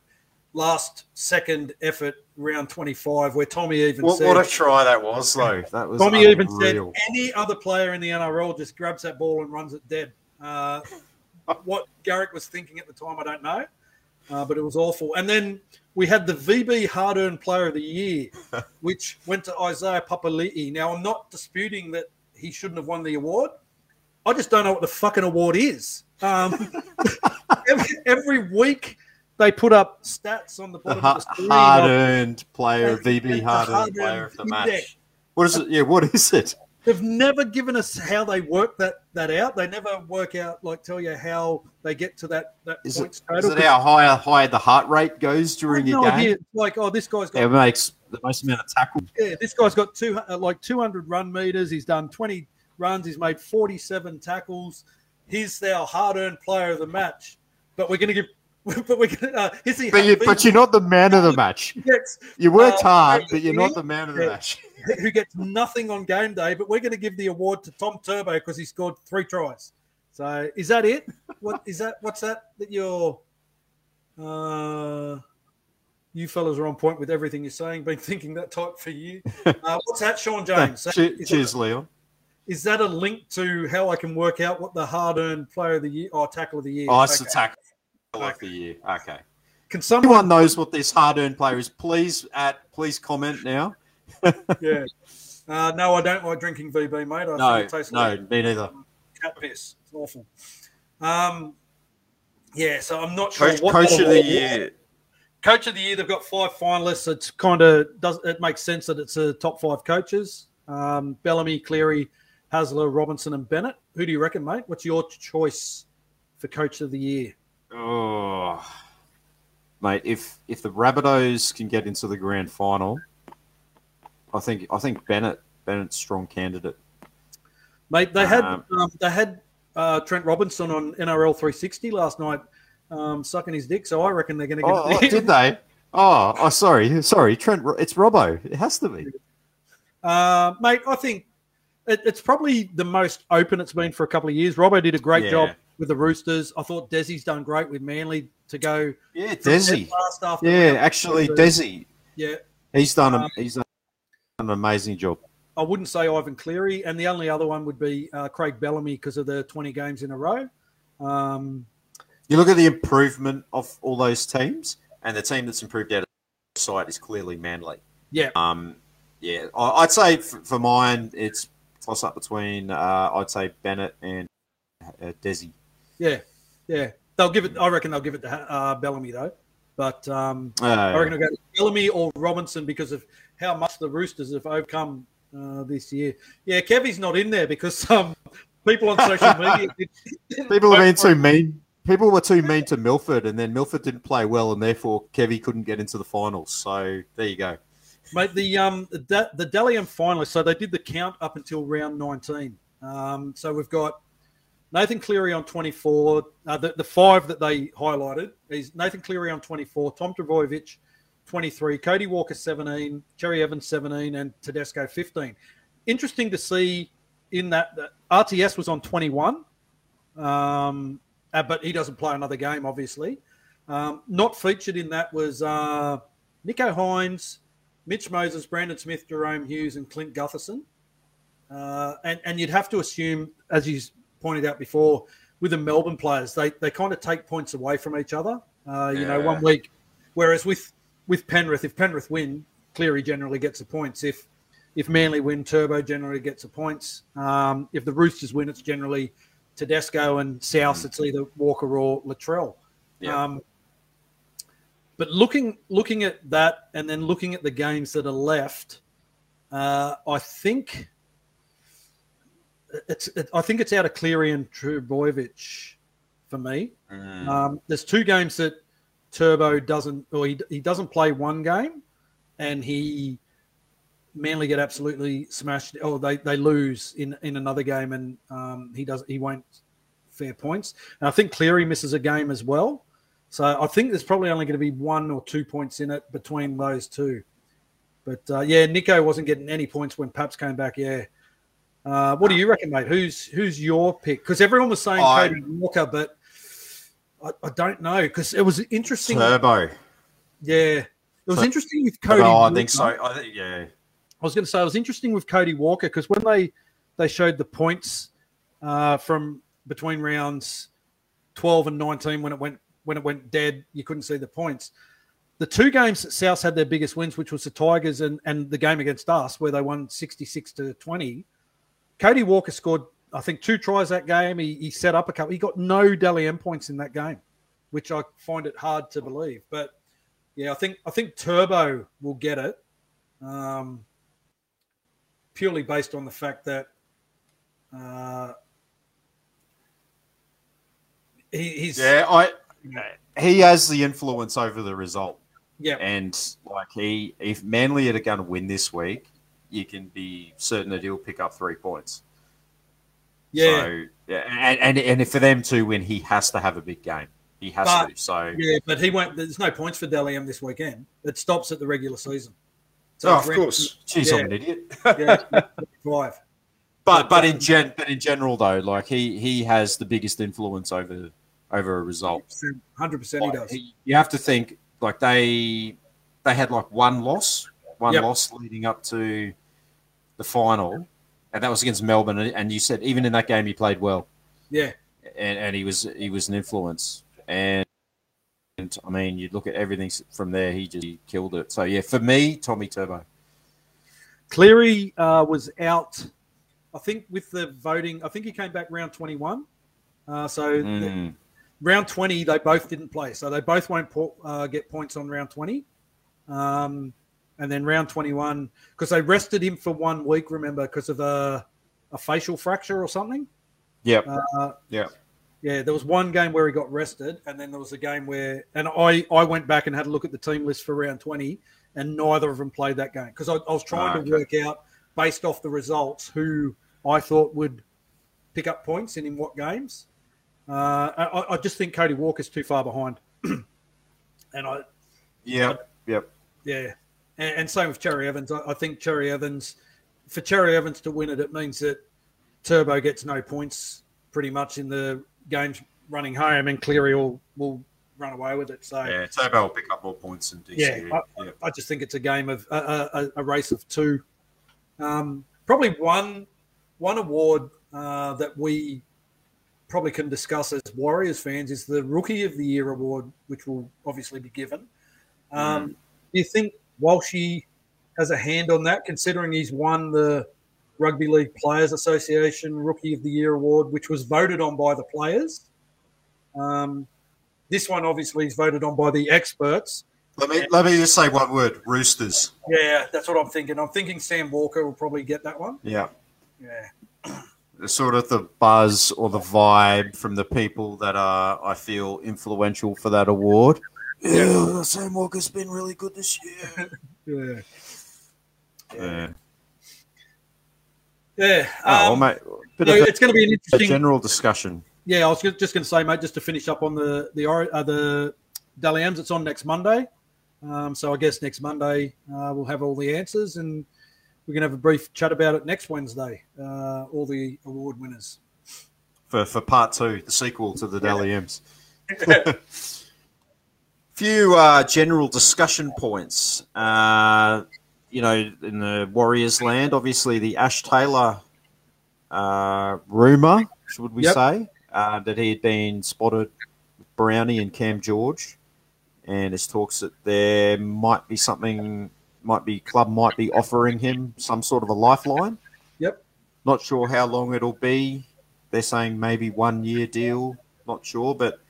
last second effort round 25 where Tommy even What, said what a try that was though. That was Tommy even said any other player in the NRL just grabs that ball and runs it dead. Uh, what Garrick was thinking at the time, I don't know, uh, but it was awful. And then we had the VB Hard Earned Player of the Year, which went to Isaiah Papali'i. Now, I'm not disputing that he shouldn't have won the award. I just don't know what the fucking award is. Um, every, every week they put up stats on the the bottom ha- of the screen. hard of- earned player, The VB hard earned player of the index. match. What is it? Yeah, what is it? They've never given us how they work that that out. They never work out like tell you how they get to that that Is points it, total. is it how high high the heart rate goes during your game? idea. Like oh, this guy's got It makes the most amount of tackles. yeah, this guy's got two uh, like two hundred run meters. He's done twenty runs. He's made forty seven tackles. He's our hard earned player of the match. But we're going to give. But we're to. Uh, here's the But, you, but you're not the man of the match. gets You worked Uh, hard, but you're not the man of the match. who gets nothing on game day, but we're going to give the award to Tom Turbo because he scored three tries. So is that it? What is that? What's that? That you're, uh, you fellas are on point with everything you're saying. Been thinking that type for you. Uh, what's that, Sean James? Cheers, that, Leon. is that a link to how I can work out what the hard-earned player of the year or tackle of the year? Oh, it's Okay. the tackle of the year. Okay. Can someone? Anyone knows what this hard-earned player is? Please, at please comment now. Yeah. Uh, no, I don't like drinking VB, mate. I No, think it tastes no, like me neither. cat piss. It's awful. Um, yeah, so I'm not sure. Coach, what coach of the award- year. Coach of the year. They've got five finalists. It's kind of does it makes sense that it's a top five coaches. Um, Bellamy, Cleary, Hasler, Robinson, and Bennett. Who do you reckon, mate? What's your choice for coach of the year? Oh, mate, if if the Rabbitohs can get into the grand final, I think I think Bennett Bennett's strong candidate. Mate, they had Um, um, they had uh, Trent Robinson on NRL 360 last night, um, sucking his dick. So I reckon they're going to get. Oh, oh, did they? Oh, oh, sorry, sorry, Trent. It's Robbo. It has to be. Uh, mate, I think it, it's probably the most open it's been for a couple of years. Robbo did a great Yeah. job with the Roosters. I thought Desi's done great with Manly to go. Yeah, Desi. Yeah, actually. Desi. Yeah, He's done. Um, A, he's done an amazing job. I wouldn't say Ivan Cleary, and the only other one would be uh, Craig Bellamy because of the 20 games in a row. Um, you look at the improvement of all those teams, and the team that's improved out of sight is clearly Manly. Yeah. Um, yeah, I, would say for, for, mine, it's toss up between uh, I'd say Bennett and uh, Desi. Yeah, yeah. They'll give it. I reckon they'll give it to uh, Bellamy though. But um, uh, I reckon I'll go to Bellamy or Robinson because of how much the Roosters have overcome uh, this year. Yeah, Kevy's not in there because um, people on social media. people have been too mean. People were too mean to Milford, and then Milford didn't play well, and therefore Kevy couldn't get into the finals. So there you go. Mate, the um the, the Dally M finalists, so they did the count up until round 19. Um, so we've got Nathan Cleary on 24. Uh, the, the five that they highlighted is Nathan Cleary on 24, Tom Trbojevic 23, Cody Walker 17, Cherry Evans 17, and Tedesco 15. Interesting to see in that, that RTS was on 21, um, uh, but he doesn't play another game, obviously. Um, not featured in that was uh, Nicho Hynes, Mitch Moses, Brandon Smith, Jahrome Hughes, and Clint Gutherson. Uh, and, and you'd have to assume, as you pointed out before, with the Melbourne players, they, they kind of take points away from each other. Uh, you yeah. know, one week, whereas with with Penrith, if Penrith win, Cleary generally gets the points. If if Manly win, Turbo generally gets the points. Um, if the Roosters win, it's generally Tedesco and South. Mm. It's either Walker or Latrell. Yeah. Um, but looking looking at that, and then looking at the games that are left, uh, I think it's it, I think it's out of Cleary and Trbojevic for me. Mm. Um, there's two games that Turbo doesn't, or he, he doesn't play one game, and he Manly get absolutely smashed. Oh, they, they lose in, in another game, and um, he does he won't fair points. And I think Cleary misses a game as well. So I think there's probably only going to be one or two points in it between those two. But uh, yeah, Nicho wasn't getting any points when Paps came back. Yeah. Uh, what do you reckon, mate? Who's who's your pick? Because everyone was saying I, Cody Walker, but I, I don't know because it was interesting. Turbo. Yeah, it was so, interesting with Cody. Oh, I think so. I think yeah. I was going to say it was interesting with Cody Walker because when they they showed the points uh, from between rounds twelve and nineteen when it went when it went dead, you couldn't see the points. The two games that South had their biggest wins, which was the Tigers and, and the game against us, where they won sixty six to twenty Cody Walker scored, I think, two tries that game. He, he set up a couple. He got no Dally M points in that game, which I find it hard to believe. But yeah, I think I think Turbo will get it, um, purely based on the fact that uh, he, he's yeah, I he has the influence over the result. Yeah, and like he, if Manly are going to win this week, you can be certain that he'll pick up three points. Yeah. So, yeah, and, and and for them to win, he has to have a big game. He has but, to. So yeah, but he won't. There's no points for Dally M this weekend. It stops at the regular season. So oh, of course. She's yeah. an idiot. yeah, five. But but in gen but in general though, like he he has the biggest influence over over a result. Hundred percent, he does. He, you have to think like they they had like one loss, one yep. loss leading up to the final, and that was against Melbourne. And you said even in that game he played well. Yeah, and, and he was he was an influence. And, and I mean, you look at everything from there, he just he killed it. So yeah, for me, Tommy Turbo. Cleary uh, was out. I think with the voting, I think he came back round twenty-one. Uh, so mm. the, round twenty, they both didn't play, so they both won't po- uh, get points on round twenty. Um, and then round 21 because they rested him for one week remember because of a, a facial fracture or something? Yep. Uh, yeah yeah there was one game where he got rested and then there was a game where and i i went back and had a look at the team list for round 20 and neither of them played that game because I, I, was trying oh, to work out based off the results who i thought would pick up points and in what games. Uh, I, I just think cody walker's too far behind. And i yeah yep. Yeah and, and same with Cherry Evans. I, I, think Cherry Evans, for Cherry Evans to win it, it means that Turbo gets no points pretty much in the games running home, and Cleary will will run away with it. So yeah, Turbo will pick up more points than DC. Yeah, I, yeah. I just think it's a game of a, a, a race of two. Um, probably one one award uh, that we probably can discuss as Warriors fans is the Rookie of the Year award, which will obviously be given. Um, mm. Do you think Walshy has a hand on that, considering he's won the Rugby League Players Association Rookie of the Year award, which was voted on by the players? Um, this one obviously is voted on by the experts. Let me let me just say one word: Roosters. Yeah, that's what I'm thinking. I'm thinking Sam Walker will probably get that one. Yeah. Yeah sort of the buzz or the vibe from the people that are, I feel, influential for that award. Yeah, Sam Walker's been really good this year. yeah. Yeah. Yeah. Oh, um, well, mate, no, it's going to be an interesting general discussion. Yeah, I was just going to say, mate, just to finish up on the the uh, the Dally M's, it's on next Monday. Um, so I guess next Monday uh, we'll have all the answers and we can have a brief chat about it next Wednesday. Uh, all the award winners for for part two, the sequel to the yeah. Dally M's. Few uh, general discussion points. Uh, you know, in the Warriors land, obviously the Ash Taylor uh, rumor, should we yep. say, uh, that he had been spotted with Brownie and Cam George, and there's talks that there might be something might be club might be offering him some sort of a lifeline. Yep. Not sure how long it'll be. They're saying maybe one year deal. Not sure, but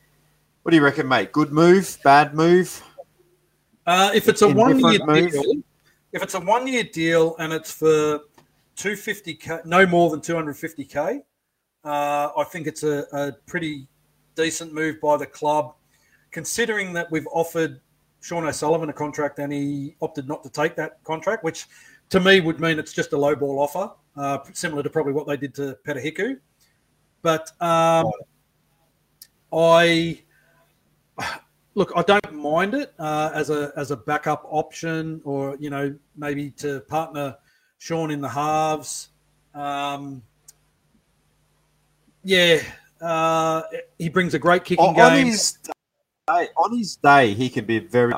what do you reckon, mate? Good move, bad move? Uh, if it's a one year deal, if it's a one year deal and it's for 250k, no more than 250k, uh, I think it's a, a pretty decent move by the club, considering that we've offered Sean O'Sullivan a contract and he opted not to take that contract, which to me would mean it's just a low ball offer, uh, similar to probably what they did to Peta Hiku. But um, I look, I don't mind it uh, as a as a backup option, or you know maybe to partner Sean in the halves. Um, yeah, uh, he brings a great kicking on game. His, day, on his day, he can be very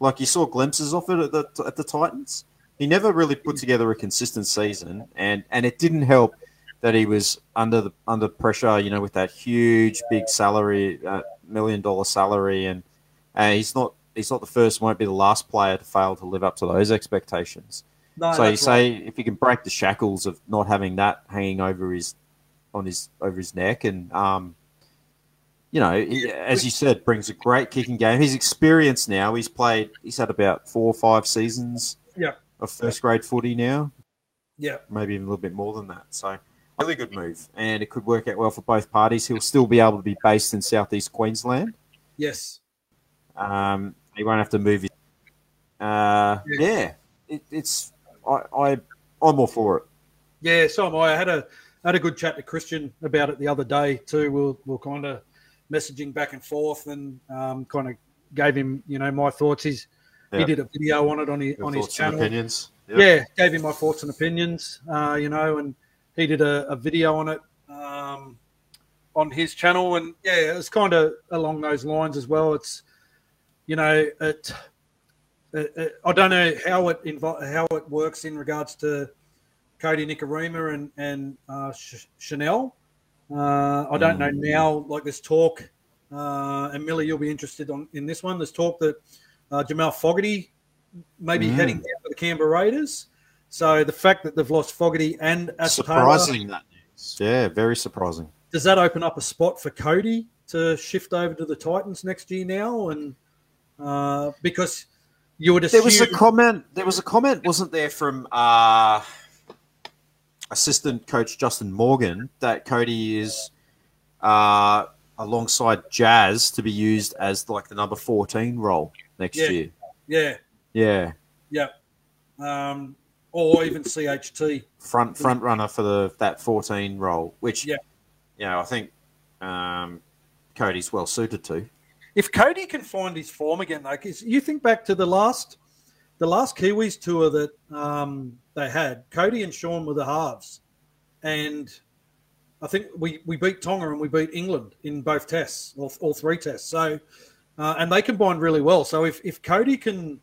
like you saw glimpses of it at the at the Titans. He never really put together a consistent season, and and it didn't help that he was under the under pressure. You know, with that huge big salary, uh, million dollar salary, and uh, he's not he's not the first, won't be the last player to fail to live up to those expectations. No, so you say right. if he can break the shackles of not having that hanging over his on his over his neck, and um, you know, he, as you said, brings a great kicking game. He's experienced now. He's played. He's had about four or five seasons. Yeah. Of first grade footy now. Yeah. Maybe even a little bit more than that. So, really good move, and it could work out well for both parties. He'll still be able to be based in southeast Queensland. Yes. Um, he won't have to move. His, uh, yeah. yeah. It, it's I, I I'm all for it. Yeah, so am I. I had a had a good chat to Christian about it the other day too. We'll we'll kind of messaging back and forth and um, kind of gave him, you know, my thoughts. He's yep. he did a video on it on his Your on his channel. opinions. Yep. Yeah, gave him my thoughts and opinions. Uh, you know, and he did a, a video on it um, on his channel, and yeah, it's kind of along those lines as well. It's you know, it, it, it I don't know how it invo- how it works in regards to Kodi Nikorima and and uh, Chanel. Uh, I don't know mm. now. Like this talk, uh, and Millie, you'll be interested on in this one. There's talk that uh, Jamal Fogarty may be mm. heading down to the Canberra Raiders. So the fact that they've lost Fogarty and surprising that news. Yeah, very surprising. Does that open up a spot for Kodi to shift over to the Titans next year now? And uh, because you would assume there was a comment. There was a comment, wasn't there, from. Uh assistant coach Justin Morgan that Kodi is uh, alongside Jazz to be used as like the number 14 role next yeah. year. Yeah. Yeah. Yeah. Um, or even CHT. Front front runner for the that 14 role, which, yeah. you know, I think um, Kodi's well suited to. If Kodi can find his form again, though, because you think back to the last the last Kiwis tour that um, they had, Kodi and Sean were the halves, and I think we, we beat Tonga and we beat England in both tests, all, all three tests. So, uh, and they combined really well. So if if Kodi can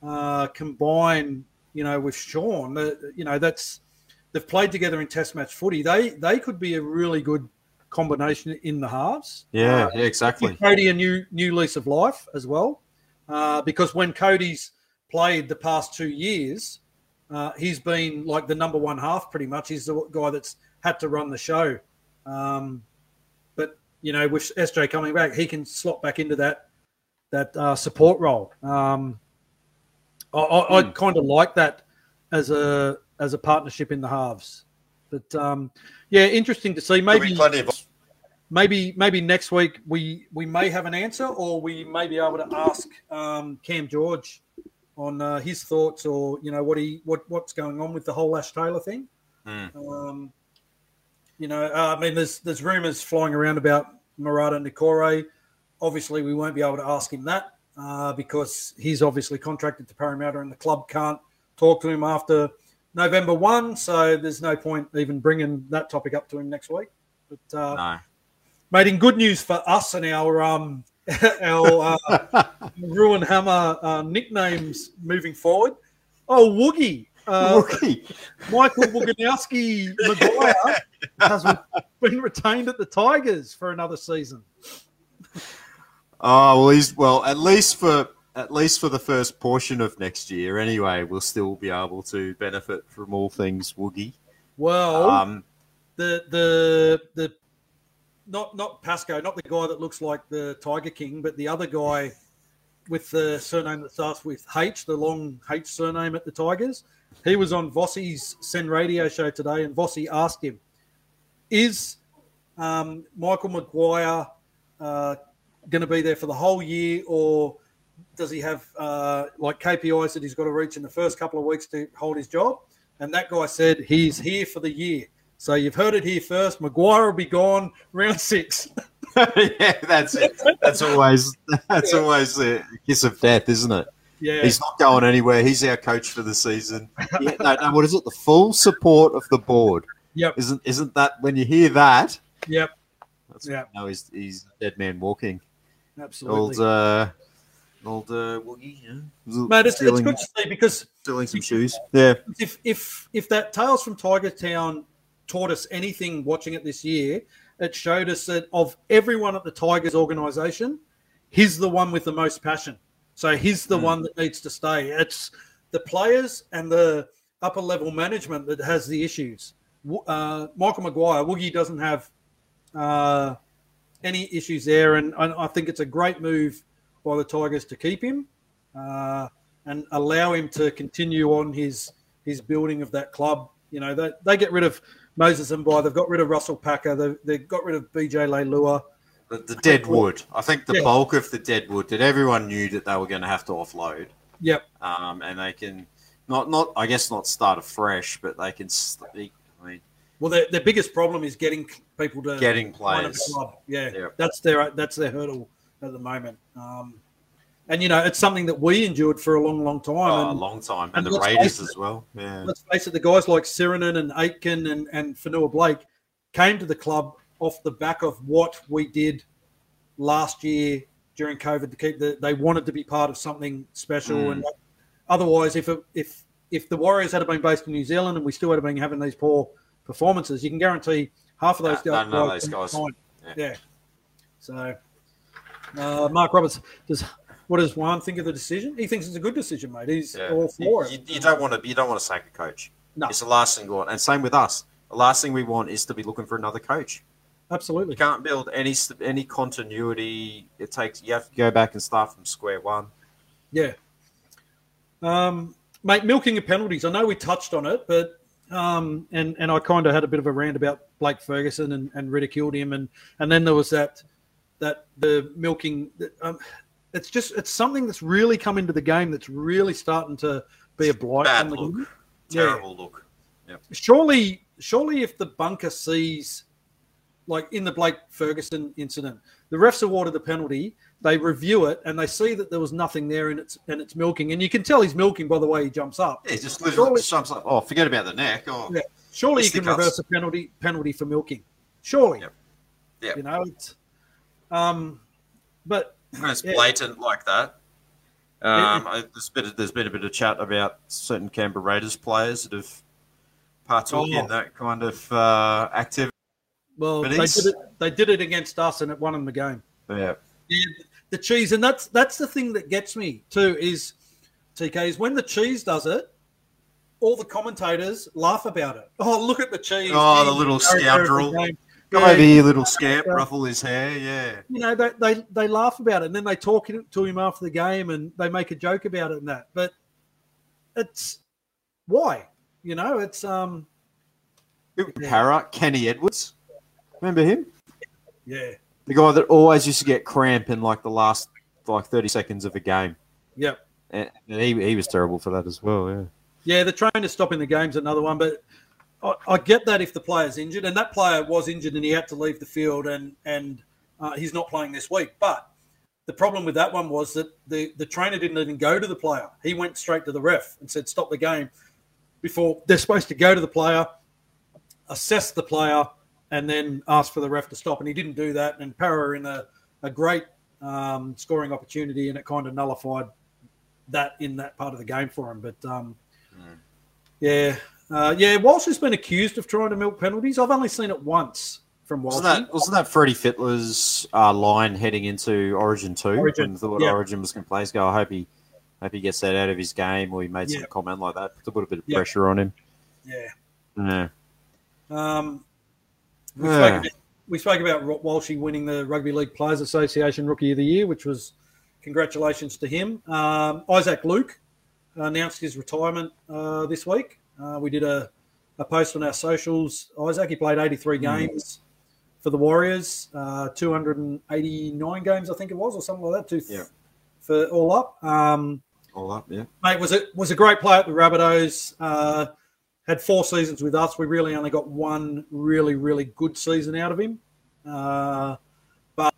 uh, combine, you know, with Sean, uh, you know, that's they've played together in Test match footy. They they could be a really good combination in the halves. Yeah, Uh, yeah, exactly. Kodi a new new lease of life as well, uh, because when Kodi's played the past two years, uh, he's been like the number one half pretty much. He's the guy that's had to run the show. Um, but you know, with SJ coming back, he can slot back into that that uh, support role. Um, I, I, I kind of like that as a as a partnership in the halves. But um, yeah, interesting to see. Maybe of maybe maybe next week we we may have an answer, or we may be able to ask um, Cam George on uh, his thoughts, or you know what he what what's going on with the whole Ash Taylor thing. Hmm. Um, you know, uh, I mean, there's there's rumours flying around about Marata Niukore. Obviously, we won't be able to ask him that uh, because he's obviously contracted to Parramatta, and the club can't talk to him after November one. So there's no point even bringing that topic up to him next week. But uh, no. mate, in good news for us and our um our uh, ruin hammer uh, nicknames moving forward. Oh, Woogie. Uh, Rookie. Michael Woganowski Maguire has been retained at the Tigers for another season. Oh well, he's well at least for at least for the first portion of next year. Anyway, we'll still be able to benefit from all things Woogie. Well, Um, the the the not not Pascoe, not the guy that looks like the Tiger King, but the other guy with the surname that starts with H, the long H surname at the Tigers. He was on Vossi's SEN Radio show today, and Vossi asked him, "Is um, Michael Maguire uh, going to be there for the whole year, or does he have uh, like KPIs that he's got to reach in the first couple of weeks to hold his job?" And that guy said he's here for the year. So you've heard it here first. Maguire will be gone round six. yeah, that's it. That's always that's always the kiss of death, isn't it? Yeah, He's not going anywhere. He's our coach for the season. Yeah, no, no, what is it? The full support of the board. Yep. Isn't isn't that when you hear that? yep, That's Yeah. no, he's he's a dead man walking. Absolutely. Old uh, old uh, Woogie, yeah. Mate, it's, it's good to see because stealing some shoes. Yeah, if if if that Tales from Tiger Town taught us anything watching it this year, it showed us that of everyone at the Tigers organisation, he's the one with the most passion. So he's the Mm. one that needs to stay. It's the players and the upper level management that has the issues. Uh, Michael Maguire, Woogie doesn't have uh, any issues there, and I, I think it's a great move by the Tigers to keep him uh, and allow him to continue on his his building of that club. You know, they, they get rid of Moses and By, they've got rid of Russell Packer, they, they've got rid of BJ Leilua. the, the dead wood. I think the Yeah. bulk of the dead wood that everyone knew that they were going to have to offload. Yep. um, and they can not not I guess not start afresh, but they can. mean, Well, their, their biggest problem is getting people to getting players. a club. Yeah, Yeah. that's their that's their hurdle at the moment. Um, and you know, it's something that we endured for a long, long time. Oh, a and long time, and and, the Raiders as well. Yeah, let's face it, the guys like Sirinen and Aitken and, and Fonua-Blake came to the club off the back of what we did last year during COVID to keep the they wanted to be part of something special Mm. and otherwise if it, if if the Warriors had been based in New Zealand and we still had been having these poor performances, you can guarantee half of those No, guys. none of those guys. Yeah. Yeah. So uh, Mark Roberts does what does Juan think of the decision? He thinks it's a good decision, mate. He's yeah. all for You, it. you, you don't want to. You don't want to sack a coach. No. It's the last thing you want, and same with us. The last thing we want is to be looking for another coach. Absolutely. You can't build any any continuity. It takes you have to go back and start from square one. Yeah. Um, mate, milking of penalties. I know we touched on it, but um, and and I kind of had a bit of a rant about Blake Ferguson and, and ridiculed him, and and then there was that that the milking. Um, it's just it's something that's really come into the game that's really starting to be a blight Bad on the look. game. Yeah. Terrible look. Surely, surely, if the bunker sees, like in the Blake Ferguson incident, the refs awarded the penalty. They review it and they see that there was nothing there, and it's and it's milking. And you can tell he's milking by the way he jumps up. Yeah, just literally Surely- jumps like, oh, forget about the neck. Oh, Yeah. Surely you can cuts. reverse a penalty penalty for milking. Surely, Yep. Yep. you know. It's, um, but when it's Yeah. blatant like that. Um, I, there's been there's been a bit of chat about certain Canberra Raiders players that have partook Oh. in that kind of uh, activity. Well, they did it. They did it against us, and it won them the game. Yeah. Yeah, the cheese, and that's that's the thing that gets me too. Is TK is when the cheese does it, all the commentators laugh about it. Oh, look at the cheese! Oh, the little character of the scoundrel. Come over here, little scamp. Ruffle his hair. Yeah. you know they, they they laugh about it and then they talk to him after the game and they make a joke about it and that but it's why you know it's um. Parra, Kenny Edwards. Remember him? yeah The guy that always used to get cramp in like the last like 30 seconds of a game. yep And and he, he was terrible for that as well, yeah. yeah the trainer stopping the game's another one but I, I get that if the player's injured and that player was injured and he had to leave the field and and uh, he's not playing this week but the problem with that one was that the, the trainer didn't even go to the player. He went straight to the ref and said, stop the game before they're supposed to go to the player, assess the player, and then ask for the ref to stop. And he didn't do that. And Parra in a, a great um, scoring opportunity, and it kind of nullified that in that part of the game for him. But um, yeah, uh, yeah, Walsh has been accused of trying to milk penalties. I've only seen it once from Walsh. Wasn't that, wasn't that Freddie Fittler's uh, line heading into Origin 2? Origin, thought yeah. Origin was going to play? Go, I hope he, hope he gets that out of his game, or he made Yeah. some comment like that. to Put a bit of Yeah. pressure on him. Yeah. Yeah. Um, we, Yeah. spoke about, we spoke about Walshy winning the Rugby League Players Association Rookie of the Year, which was congratulations to him. Um, Isaac Luke announced his retirement uh, this week. Uh, we did a, a post on our socials. Isaac, he played 83 games for the Warriors, uh, 289 games, I think it was, or something like that, two, Yeah. for all up. Um, All up, yeah. mate was a was a great player at the Rabbitohs. Had four seasons with us. We really only got one really really good season out of him. Uh, but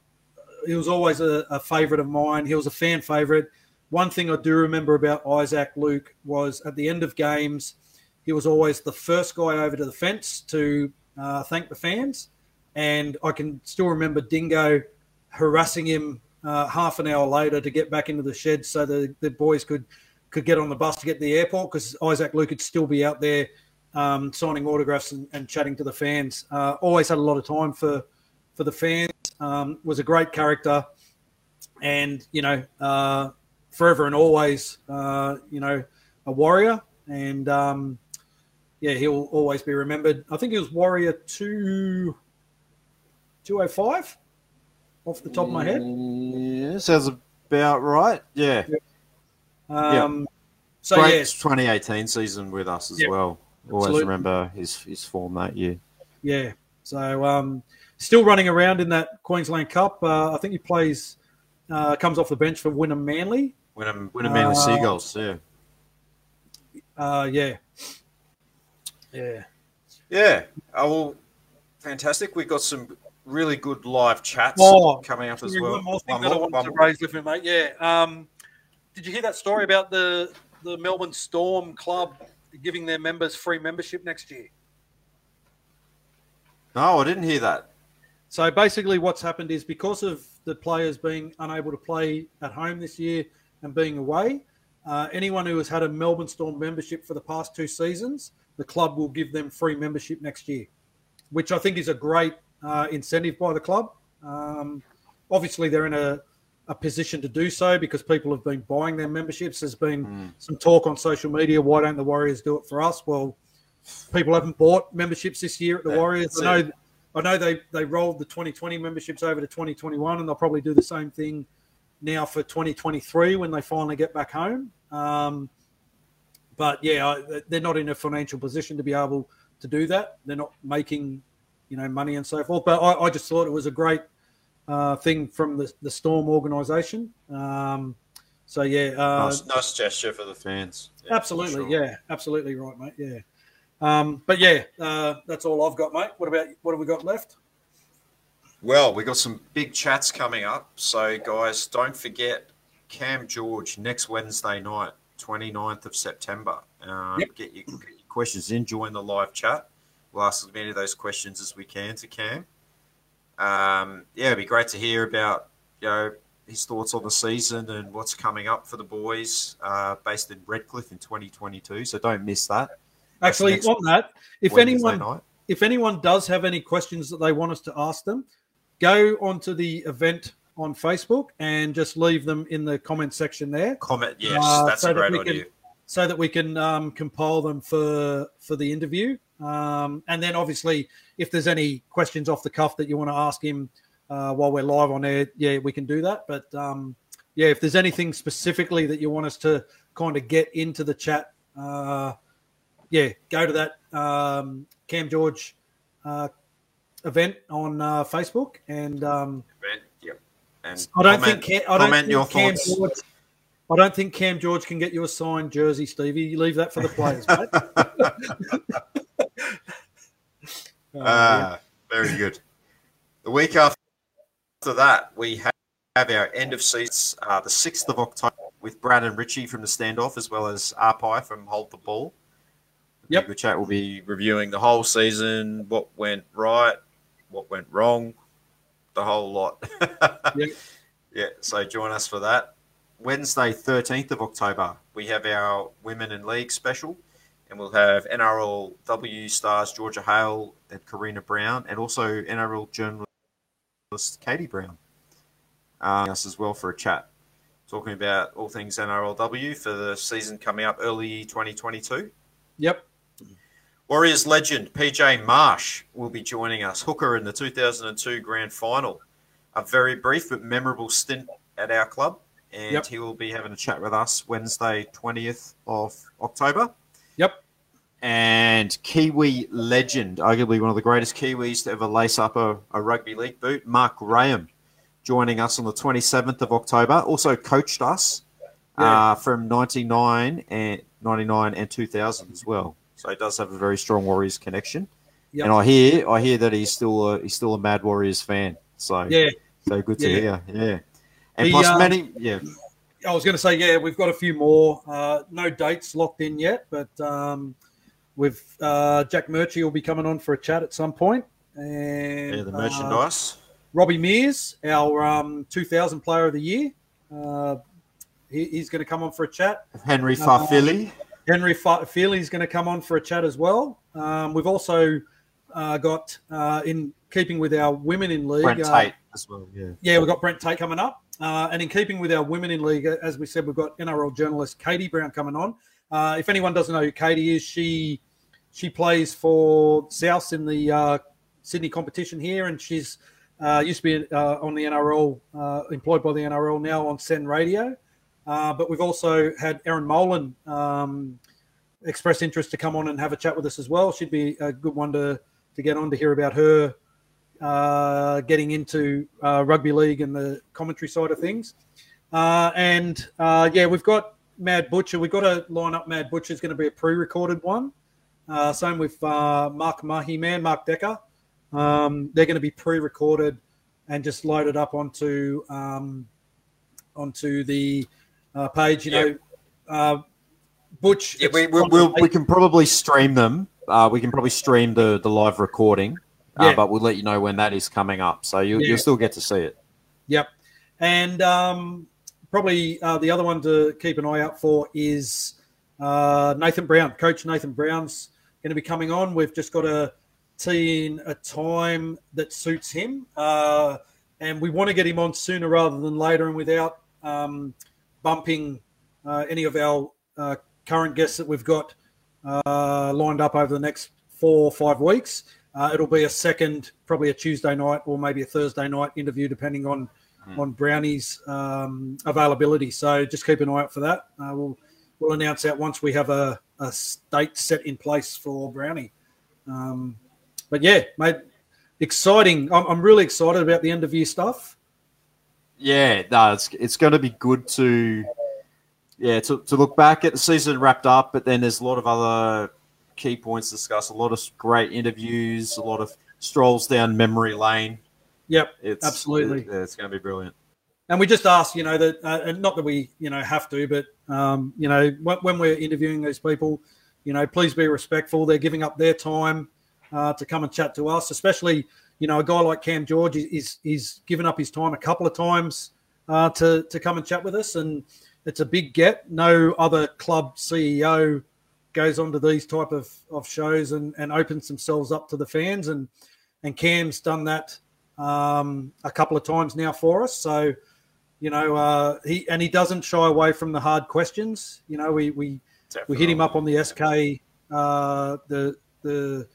he was always a, a favourite of mine. He was a fan favourite. One thing I do remember about Isaac Luke was at the end of games, he was always the first guy over to the fence to uh, thank the fans. And I can still remember Dingo harassing him uh, half an hour later to get back into the shed so the, the boys could could get on the bus to get to the airport because Isaac Luke could still be out there um, signing autographs and, and chatting to the fans. Uh, always had a lot of time for for the fans. Um, was a great character, and you know, uh, forever and always, uh, you know, a warrior. And um, yeah, he'll always be remembered. I think he was Warrior two two oh five off the top of my head. Yeah, sounds about right. Yeah. Um, So Great yes, 2018 season with us as Yeah, well. Always absolutely. remember his, his form that year. Yeah. So um, still running around in that Queensland Cup. Uh, I think he plays, uh, comes off the bench for Wynnum Manly. When I'm when I'm Manly Uh, Seagulls, yeah. Uh, yeah. Yeah. Yeah. Oh, well, fantastic. We've got some really good live chats Oh, coming up as well. one more thing One that I more, wanted to raise with you, mate. Yeah. Um, did you hear that story about the, the Melbourne Storm club giving their members free membership next year? No, I didn't hear that. So basically, what's happened is because of the players being unable to play at home this year and being away, uh, anyone who has had a Melbourne Storm membership for the past two seasons, the club will give them free membership next year, which I think is a great uh, incentive by the club. Um, obviously, they're in a, a position to do so because people have been buying their memberships. There's been Mm. some talk on social media. Why don't the Warriors do it for us? Well, people haven't bought memberships this year at the Yeah, Warriors. I know, I know they they rolled the 2020 memberships over to 2021, and they'll probably do the same thing now for 2023 when they finally get back home. Um, but yeah, I- they're not in a financial position to be able to do that. They're not making, you know, money and so forth. But I, I just thought it was a great uh, thing from the, the Storm organisation. Um, so yeah, uh, nice, nice gesture for the fans. Yeah, absolutely, sure. yeah, absolutely right, mate. Yeah, um, but yeah, uh, that's all I've got, mate. What about what have we got left? Well, we got some big chats coming up. So, guys, don't forget Cam George next Wednesday night, 29th of September. Um, Yep. get, your, get your questions in, join the live chat. We'll ask as many of those questions as we can to Cam. Um, yeah, it'd be great to hear about you know his thoughts on the season and what's coming up for the boys uh, based in Redcliffe in 2022. So don't miss that. Actually, on that, if Wednesday anyone night. if anyone does have any questions that they want us to ask them, go onto the event on Facebook and just leave them in the comment section there. Comment, yes, uh, that's so a great that idea. Can, so that we can um, compile them for for the interview. Um, and then, obviously, if there's any questions off the cuff that you want to ask him uh, while we're live on air, yeah, we can do that. But um, yeah, if there's anything specifically that you want us to kind of get into the chat, uh, yeah, go to that um, Cam George uh, event on uh, Facebook and um, event, yep. And I don't comment, think Cam, I don't think Cam George, I don't think Cam George can get you a signed jersey, Stevie. You leave that for the players, mate. Ah, very good. The week after that, we have our end of seats, uh, the 6th of October, with Brad and Richie from the standoff, as well as Arpai from Hold the Ball. Yep. Good chat. We'll be reviewing the whole season, what went right, what went wrong, the whole lot. yep. Yeah, so join us for that. Wednesday, 13th of October, we have our Women in League special, and we'll have NRLW stars Georgia Hale and Karina Brown, and also NRL journalist Katie Brown, uh, us as well for a chat, talking about all things NRLW for the season coming up early 2022. Yep. Warriors legend PJ Marsh will be joining us, hooker in the 2002 Grand Final. A very brief but memorable stint at our club, and yep. he will be having a chat with us Wednesday, 20th of October. Yep. And Kiwi legend, arguably one of the greatest Kiwis to ever lace up a, a rugby league boot, Mark Graham, joining us on the 27th of October. Also coached us yeah. uh, from 99 and 99 and 2000 as well. So he does have a very strong Warriors connection. Yep. And I hear I hear that he's still a, he's still a Mad Warriors fan. So yeah, so good to yeah. hear. Yeah, and the, plus um, many. Yeah, I was going to say yeah, we've got a few more. Uh, no dates locked in yet, but um, with uh, Jack Murchie will be coming on for a chat at some point. And yeah, the merchandise. Uh, Robbie Mears, our um, 2000 Player of the Year. Uh, he, he's going to come on for a chat. Henry Fa'afili. Henry Fa'afili is going to come on for a chat as well. Um, we've also uh, got, uh, in keeping with our women in league, Brent uh, Tate as well. Yeah, yeah, we've got Brent Tate coming up, uh, and in keeping with our women in league, as we said, we've got NRL journalist Katie Brown coming on. Uh, if anyone doesn't know who Katie is, she she plays for South in the uh, Sydney competition here, and she's used to be on the NRL, employed by the NRL now on SEN Radio. Uh, but we've also had Erin Molan um, express interest to come on and have a chat with us as well. She'd be a good one to, to get on to hear about her uh, getting into uh, rugby league and the commentary side of things. Uh, and uh, yeah, we've got Mad Butcher. We've got to line up Mad Butcher. is going to be a pre-recorded one. same with Mark Mahi Man, Mark Decker. Um, they're going to be pre-recorded and just loaded up onto um, onto the uh, page. You know, uh, Butch. Yeah, we, we, we'll, we can probably stream them. Uh, we can probably stream the, the live recording, uh, but we'll let you know when that is coming up. So you, yeah. you'll still get to see it. Yep. And um, probably uh, the other one to keep an eye out for is uh, Nathan Brown. Coach Nathan Brown's going to be coming on. We've just got to tee in a time that suits him. Uh, and we want to get him on sooner rather than later and without um, bumping uh, any of our uh, current guests that we've got uh, lined up over the next four or five weeks. Uh, it'll be a second, probably a Tuesday night or maybe a Thursday night interview, depending on mm. on Brownie's um, availability. So just keep an eye out for that. Uh, we'll we'll announce that once we have a, a date set in place for Brownie. Um, but yeah, mate, exciting. I'm, I'm really excited about the end of year stuff yeah, no, it's it's going to be good to yeah to, to look back at the season wrapped up, but then there's a lot of other key points discussed, a lot of great interviews, a lot of strolls down memory lane. Yep, it's, absolutely. It, it's going to be brilliant. And we just ask, you know, that uh, not that we, you know, have to, but um, you know, when, when, we're interviewing these people, you know, please be respectful. They're giving up their time uh, to come and chat to us, especially you know, a guy like Cam George is is given up his time a couple of times uh, to to come and chat with us, and it's a big get. No other club CEO goes on to these type of, of shows and, and opens themselves up to the fans. And and Cam's done that um, a couple of times now for us. So, you know, uh, he and he doesn't shy away from the hard questions. You know, we we Definitely. we hit him up on the SK, uh, the the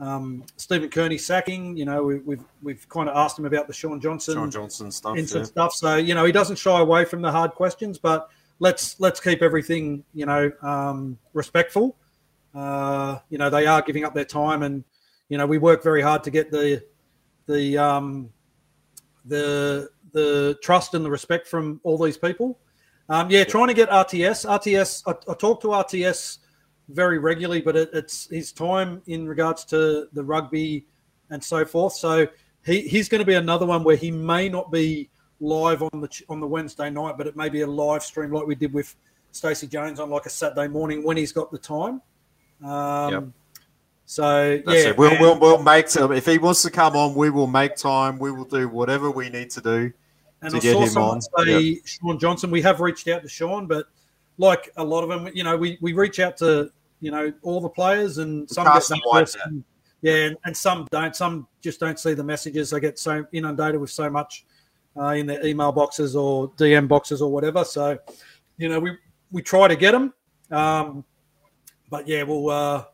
um, Stephen Kearney sacking. You know, we, have we've, we've kind of asked him about the Shaun Johnson, Shaun Johnson stuff, yeah. stuff. So you know, he doesn't shy away from the hard questions, but let's let's keep everything you know um, respectful. Uh, you know, they are giving up their time, and you know, we work very hard to get the the um, the the trust and the respect from all these people. Um, yeah, trying to get RTS. RTS. I, I talk to RTS very regularly, but it, it's his time in regards to the rugby and so forth. So he, he's going to be another one where he may not be live on the on the Wednesday night, but it may be a live stream like we did with Stacey Jones on like a Saturday morning when he's got the time. Um, yep. So That's yeah, it. We'll, we'll we'll make time if he wants to come on. We will make time. We will do whatever we need to do and to I get him on. Say yep. Shaun Johnson. We have reached out to Shaun, but like a lot of them, you know, we, we reach out to you know all the players, and some get that and, yeah, and, and, some don't. Some just don't see the messages. They get so inundated with so much uh, in their email boxes or DM boxes or whatever. So, you know, we we try to get them, um, but yeah, we'll uh,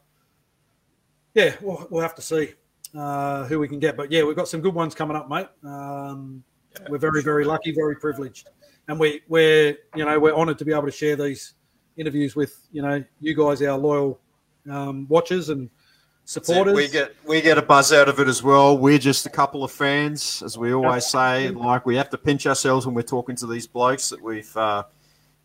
yeah, we'll, we'll have to see uh, who we can get. But yeah, we've got some good ones coming up, mate. Um, yeah, we're very very lucky, very privileged, and we we're you know we're honoured to be able to share these interviews with you know you guys, our loyal um, watchers and supporters. We get we get a buzz out of it as well. We're just a couple of fans, as we always say. Like we have to pinch ourselves when we're talking to these blokes that we've uh,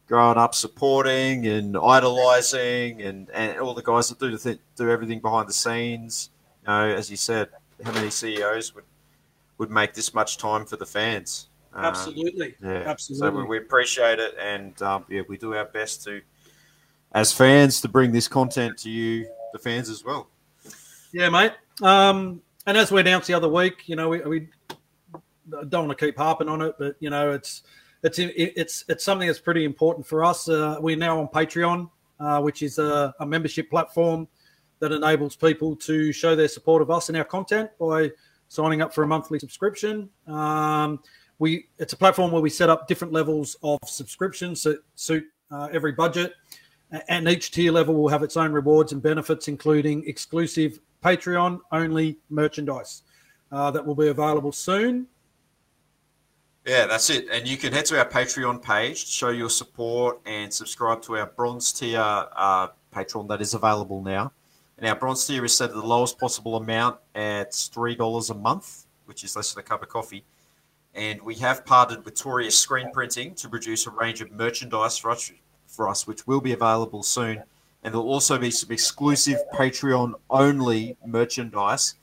grown up supporting and idolizing, and, and all the guys that do the th- do everything behind the scenes. You know, as you said, how many CEOs would would make this much time for the fans? Absolutely, uh, yeah, absolutely. So we, we appreciate it, and um, yeah, we do our best to, as fans, to bring this content to you, the fans as well. Yeah, mate. Um, and as we announced the other week, you know, we, we don't want to keep harping on it, but you know, it's it's it's it's something that's pretty important for us. Uh, we're now on Patreon, uh, which is a, a, membership platform that enables people to show their support of us and our content by signing up for a monthly subscription. Um, we it's a platform where we set up different levels of subscriptions that suit uh, every budget, and each tier level will have its own rewards and benefits, including exclusive Patreon only merchandise uh, that will be available soon. Yeah, that's it. And you can head to our Patreon page to show your support and subscribe to our bronze tier uh, Patreon that is available now. And our bronze tier is set at the lowest possible amount at $3 a month, which is less than a cup of coffee. And we have partnered with Toria Screen Printing to produce a range of merchandise for us, for us which will be available soon and there'll also be some exclusive Patreon only merchandise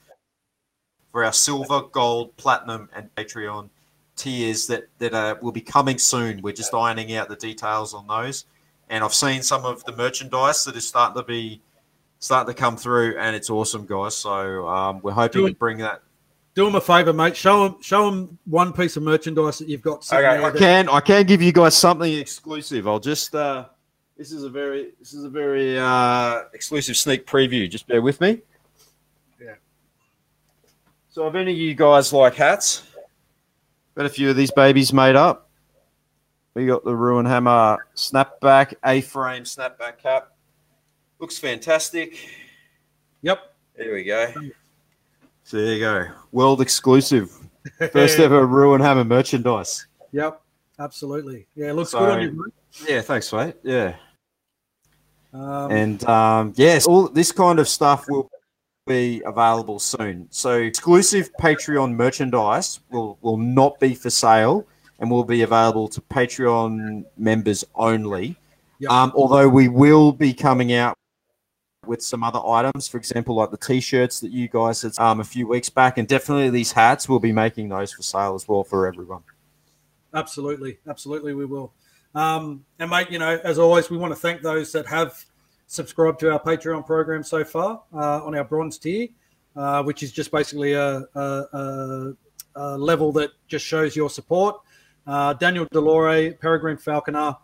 for our silver, gold, platinum, and Patreon tiers that that uh, will be coming soon. We're just ironing out the details on those, and I've seen some of the merchandise that is starting to be starting to come through, and it's awesome, guys. So um, we're hoping do to bring that. Do them a favor, mate. Show them, show them one piece of merchandise that you've got. Okay, I can, I can give you guys something exclusive. I'll just. Uh, this is a very this is a very uh, exclusive sneak preview. Just bear with me. Yeah. So, if any of you guys like hats, got a few of these babies made up. We got the Ruin Hammer snapback, A-frame snapback cap. Looks fantastic. Yep. There we go. So there you go. World exclusive. First ever Ruin Hammer merchandise. Yep. Absolutely. Yeah, it looks so, good on you. Yeah, thanks, mate. Yeah. Um, and um, yes, all this kind of stuff will be available soon. So exclusive Patreon merchandise will will not be for sale and will be available to Patreon members only. Yep. Um, although we will be coming out with some other items, for example, like the t-shirts that you guys had um, a few weeks back, and definitely these hats. We'll be making those for sale as well for everyone. Absolutely, absolutely, we will. Um, and mate, you know, as always, we want to thank those that have subscribed to our Patreon program so far uh, on our bronze tier, uh, which is just basically a, a, a, a, level that just shows your support. Uh, Daniel Delore, Peregrine Falconer,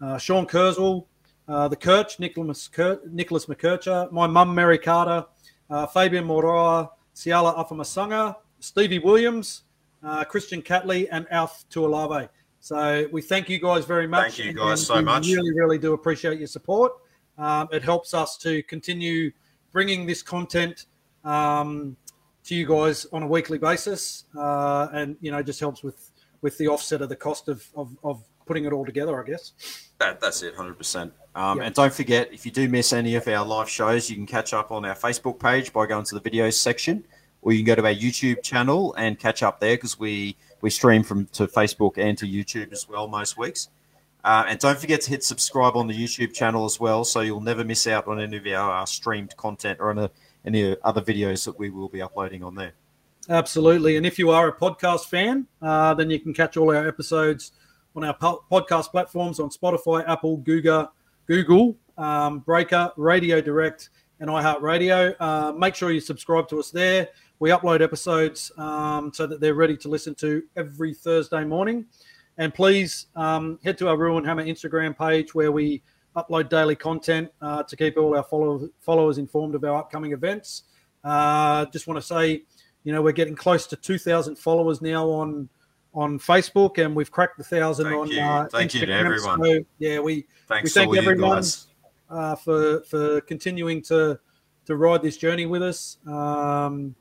uh, Sean Kurzweil, uh, the Kirch, Nicholas, Kir- Nicholas McKercher, my mum, Mary Carter, uh, Fabian Moroa, Siala Afamasanga, Stevie Williams, Christian Catley, and Alf Tuolave. So we thank you guys very much. Thank you guys so much. Really, really do appreciate your support. Um, it helps us to continue bringing this content um, to you guys on a weekly basis, uh, and you know just helps with with the offset of the cost of of, of putting it all together. I guess. That, that's it, hundred um, percent. And don't forget, if you do miss any of our live shows, you can catch up on our Facebook page by going to the videos section, or you can go to our YouTube channel and catch up there because we we stream from to Facebook and to YouTube as well most weeks. Uh, and don't forget to hit subscribe on the YouTube channel as well, so you'll never miss out on any of our, streamed content or any, any other videos that we will be uploading on there. Absolutely. And if you are a podcast fan, uh, then you can catch all our episodes on our po- podcast platforms on Spotify, Apple, Google, Google, um, Breaker, Radio Direct, and iHeartRadio. Uh, make sure you subscribe to us there. We upload episodes um, so that they're ready to listen to every Thursday morning. And please um, head to our Ruin Hammer Instagram page where we upload daily content uh, to keep all our follow- followers informed of our upcoming events. Uh, just want to say, you know, we're getting close to 2,000 followers now on on Facebook, and we've cracked the thousand Thank on. you. Uh, Thank Instagram. you to everyone. So, yeah, we Thanks we thank everyone uh, for for continuing to to ride this journey with us. Um,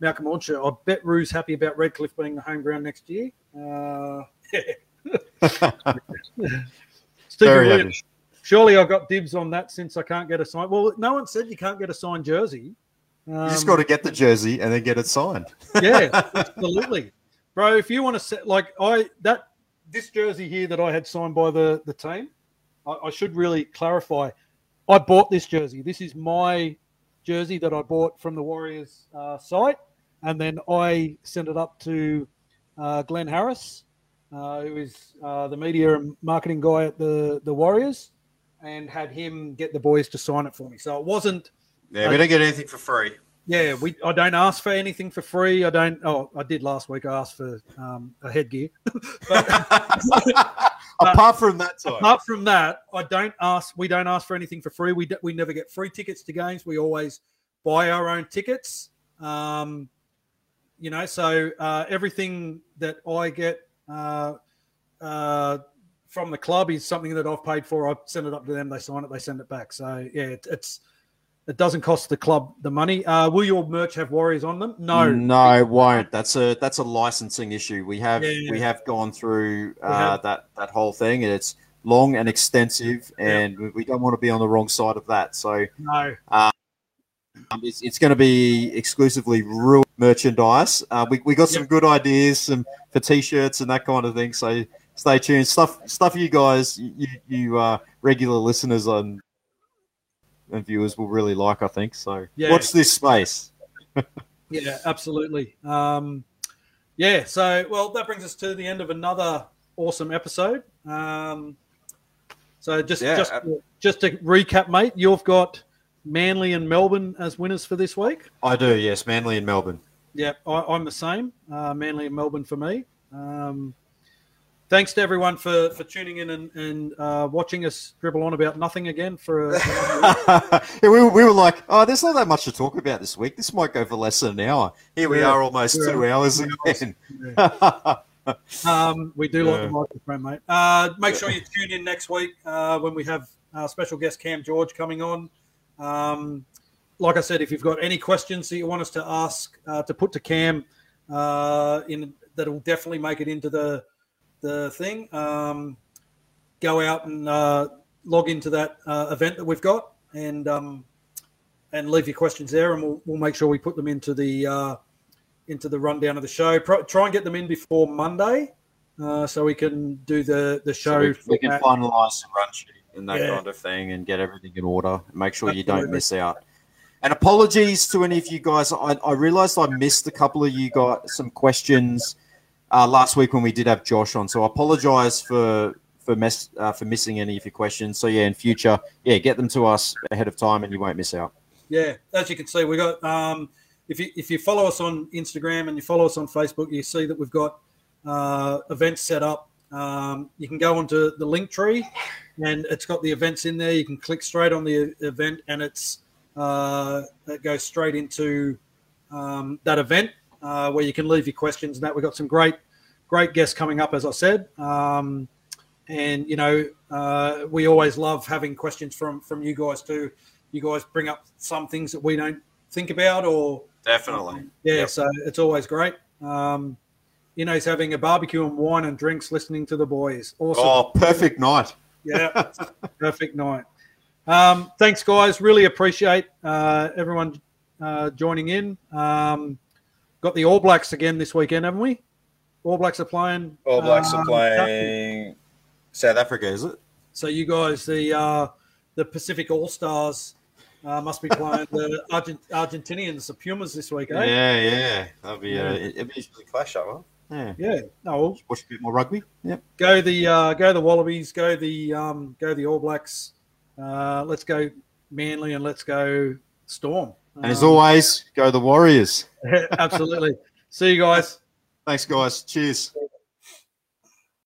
Malcolm Orchard, I bet Rue's happy about Redcliffe being the home ground next year. Uh, Stephen Very happy. surely I've got dibs on that since I can't get a sign. Well, no one said you can't get a signed jersey. Um, You just got to get the jersey and then get it signed. yeah, absolutely, bro. If you want to set like I that this jersey here that I had signed by the the team, I, I should really clarify. I bought this jersey. This is my jersey that I bought from the Warriors uh, site, and then I sent it up to uh, Glenn Harris, uh, who is uh, the media and marketing guy at the the Warriors, and had him get the boys to sign it for me. So it wasn't Yeah, we don't get anything for free. yeah, we. I don't ask for anything for free. I don't. Oh, I did last week. I asked for um, a headgear. Apart from that time, Apart from that, I don't ask. We don't ask for anything for free. We d- we never get free tickets to games. We always buy our own tickets. Um, you know, so uh, everything that I get uh, uh, from the club is something that I've paid for. I send it up to them. They sign it. They send it back. So yeah, it, it's it doesn't cost the club the money. Uh, will your merch have Warriors on them? No, no, it won't. That's a that's a licensing issue. We have Yeah. we have gone through uh, that that whole thing, and it's long and extensive, and we- we don't want to be on the wrong side of that. So no. Um, it's, it's going to be exclusively real merchandise. Uh, we we got some good ideas, some for t-shirts and that kind of thing. So stay tuned. Stuff stuff you guys, you you uh, regular listeners and and viewers will really like. I think so. Yeah. Watch this space. Yeah, absolutely. Um, yeah, so well, that brings us to the end of another awesome episode. Um, so just Yeah, just uh, just to recap, mate, you've got Manly and Melbourne as winners for this week. I do. Yes, Manly and Melbourne. Yeah, I, I'm the same. Uh, Manly and Melbourne for me. Um, thanks to everyone for, for tuning in and, and uh, watching us dribble on about nothing again for. A, yeah, we, were- we were like, oh, there's not that much to talk about this week. This might go for less than an hour. Here we Yeah. are, almost two hours again. Um, we do like the microphone, mate. Uh, make sure you tune in next week uh, when we have uh, special guest Cam George coming on. Um, like I said, if you've got any questions that you want us to ask uh, to put to Cam, uh, in that'll definitely make it into the the thing. Um, go out and uh, log into that uh, event that we've got, and um, and leave your questions there, and we'll, we'll make sure we put them into the uh, into the rundown of the show. Pro- try and get them in before Monday, uh, so we can do the the show. So we, we can finalise the run sheet and that Yeah. kind of thing and get everything in order and make sure you don't miss out. And apologies to any of you guys. I, I realised I missed a couple of you got some questions uh, last week when we did have Josh on. So I apologise for for mess, uh, for missing any of your questions. So yeah, in future, yeah, get them to us ahead of time and you won't miss out. Yeah, as you can see, we got. Um, if you if you follow us on Instagram and you follow us on Facebook, you see that we've got uh, events set up um, you can go onto the link tree, and it's got the events in there. You can click straight on the event, and it's uh, it goes straight into um, that event uh, where you can leave your questions. And that we've got some great great guests coming up, as I said. Um, and you know, uh, we always love having questions from from you guys too. You guys bring up some things that we don't think about, or definitely, yeah. Yep. So it's always great. Um, you know, he's having a barbecue and wine and drinks, listening to the boys. Awesome. Oh, perfect night. Yeah, perfect night. Um, thanks, guys. Really appreciate uh, everyone uh, joining in. Um, got the All Blacks again this weekend, haven't we? All Blacks are playing. All Blacks um, are playing South Africa, is it? So you guys, the uh, the Pacific All Stars, uh, must be playing the Argent- Argentinians, the Pumas, this weekend. Eh? Yeah, yeah, that'd be yeah. Uh, it'd be a clash up, huh? Yeah, yeah. No, we'll watch a bit more rugby. Yep. Go the uh, go the Wallabies. Go the um, go the All Blacks. Uh, let's go Manly and let's go Storm. And um, as always, go the Warriors. absolutely. See you guys. Thanks, guys. Cheers.